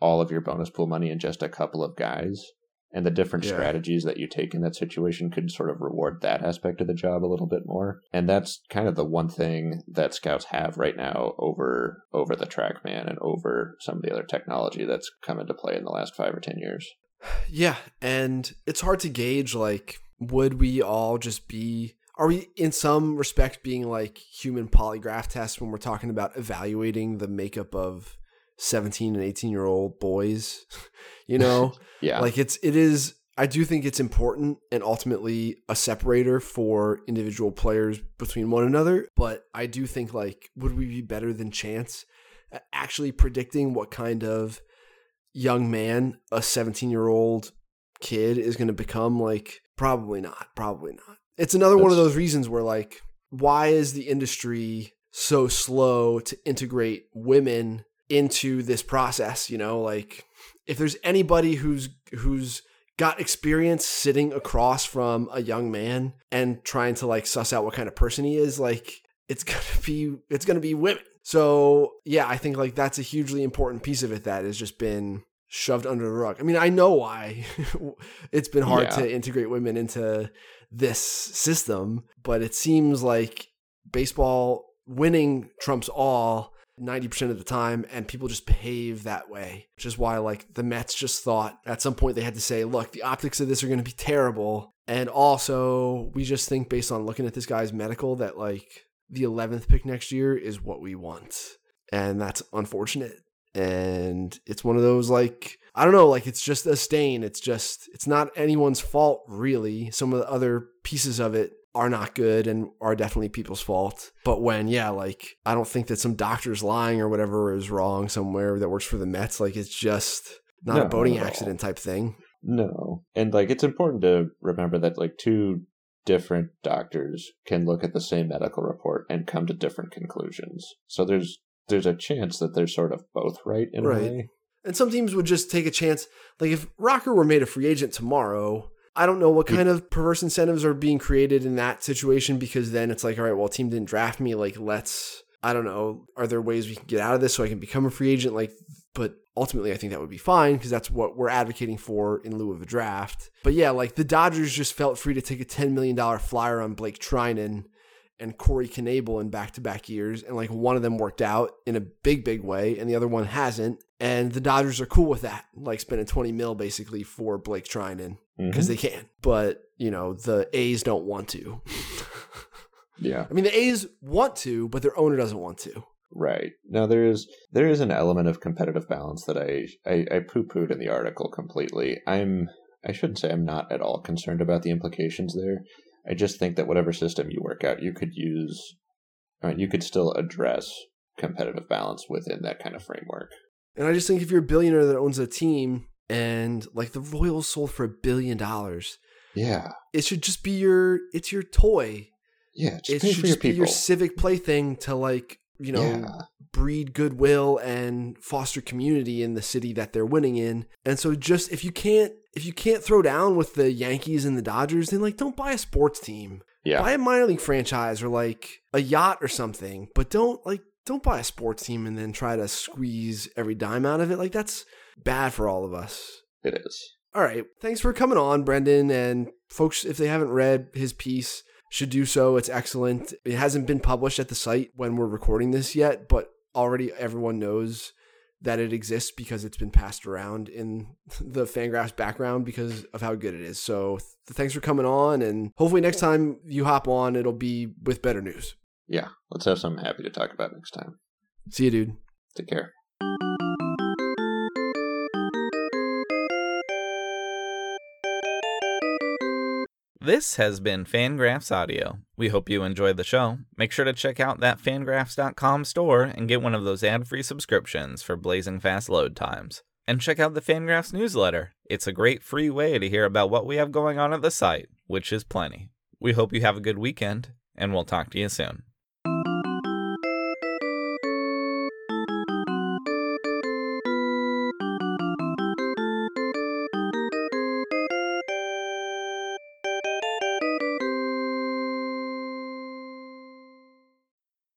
all of your bonus pool money in just a couple of guys. And the different Yeah. strategies that you take in that situation could sort of reward that aspect of the job a little bit more. And that's kind of the one thing that scouts have right now over over the trackman and over some of the other technology that's come into play in the last five or ten years. <sighs> Yeah, and it's hard to gauge like would we all just be are we in some respect being like human polygraph tests when we're talking about evaluating the makeup of 17 and 18 year old boys <laughs> you know? <laughs> Yeah. like it's it is i do think it's important and ultimately a separator for individual players between one another but i do think like would we be better than chance at actually predicting what kind of young man a 17 year old kid is going to become? Like probably not probably not. It's another one of those reasons where like why is the industry so slow to integrate women into this process you know like if there's anybody who's who's got experience sitting across from a young man and trying to like suss out what kind of person he is like it's <laughs> gonna be it's gonna be women so yeah i think like that's a hugely important piece of it that has just been shoved under the rug i mean i know why <laughs> it's been hard Yeah. to integrate women into this system but it seems like baseball winning trumps all 90% of the time and people just behave that way which is why like the mets just thought at some point they had to say look the optics of this are going to be terrible. And also we just think based on looking at this guy's medical that like the 11th pick next year is what we want. And that's unfortunate. And it's one of those like i don't know like it's just a stain. It's just it's not anyone's fault really. Some of the other pieces of it are not good and are definitely people's fault but when yeah like i don't think that some doctor's lying or whatever is wrong somewhere that works for the mets like it's just not No, a boating all. accident type thing No. And like it's important to remember that like two different doctors can look at the same medical report and come to different conclusions. So there's there's a chance that they're sort of both right in Right. a way. And some teams would just take a chance. Like if Rocker were made a free agent tomorrow, I don't know what kind of perverse incentives are being created in that situation because then it's like, all right, well, team didn't draft me. Like, let's, I don't know, are there ways we can get out of this so I can become a free agent? Like, but ultimately, I think that would be fine because that's what we're advocating for in lieu of a draft. But yeah, like the Dodgers just felt free to take a $10 million flyer on Blake Treinen and Corey Knebel in back to back years. And like one of them worked out in a big, big way, and the other one hasn't. And the Dodgers are cool with that, like spending 20 mil basically for Blake Treinen because Mhm. they can. But, you know, the A's don't want to. <laughs> Yeah. I mean, the A's want to, but their owner doesn't want to. Right. Now there is there is an element of competitive balance that I I, I poo pooed in the article completely. I'm I shouldn't say I'm not at all concerned about the implications there. I just think that whatever system you work out, you could use I mean, you could still address competitive balance within that kind of framework. And I just think if you're a billionaire that owns a team and like the Royals sold for a billion dollars, Yeah. it should just be your, it's your toy. Yeah. It should for your just be people. your civic plaything to like, you know, yeah. breed goodwill and foster community in the city that they're winning in. And so just if you can't if you can't throw down with the Yankees and the Dodgers, then like don't buy a sports team. Yeah. Buy a minor league franchise or like a yacht or something, but don't like don't buy a sports team and then try to squeeze every dime out of it. Like that's bad for all of us. It is. All right. Thanks for coming on, Brendan. And folks, if they haven't read his piece, should do so. It's excellent. It hasn't been published at the site when we're recording this yet, but already everyone knows that it exists because it's been passed around in <laughs> the Fangraphs background because of how good it is. So th- thanks for coming on. And hopefully next time you hop on, it'll be with better news. Yeah. Let's have something happy to talk about next time. See you, dude. Take care. This has been Fangraphs Audio. We hope you enjoyed the show. Make sure to check out that fangraphs.com store and get one of those ad free subscriptions for blazing fast load times. And check out the Fangraphs newsletter. It's a great free way to hear about what we have going on at the site. which is plenty. We hope you have a good weekend, and we'll talk to you soon.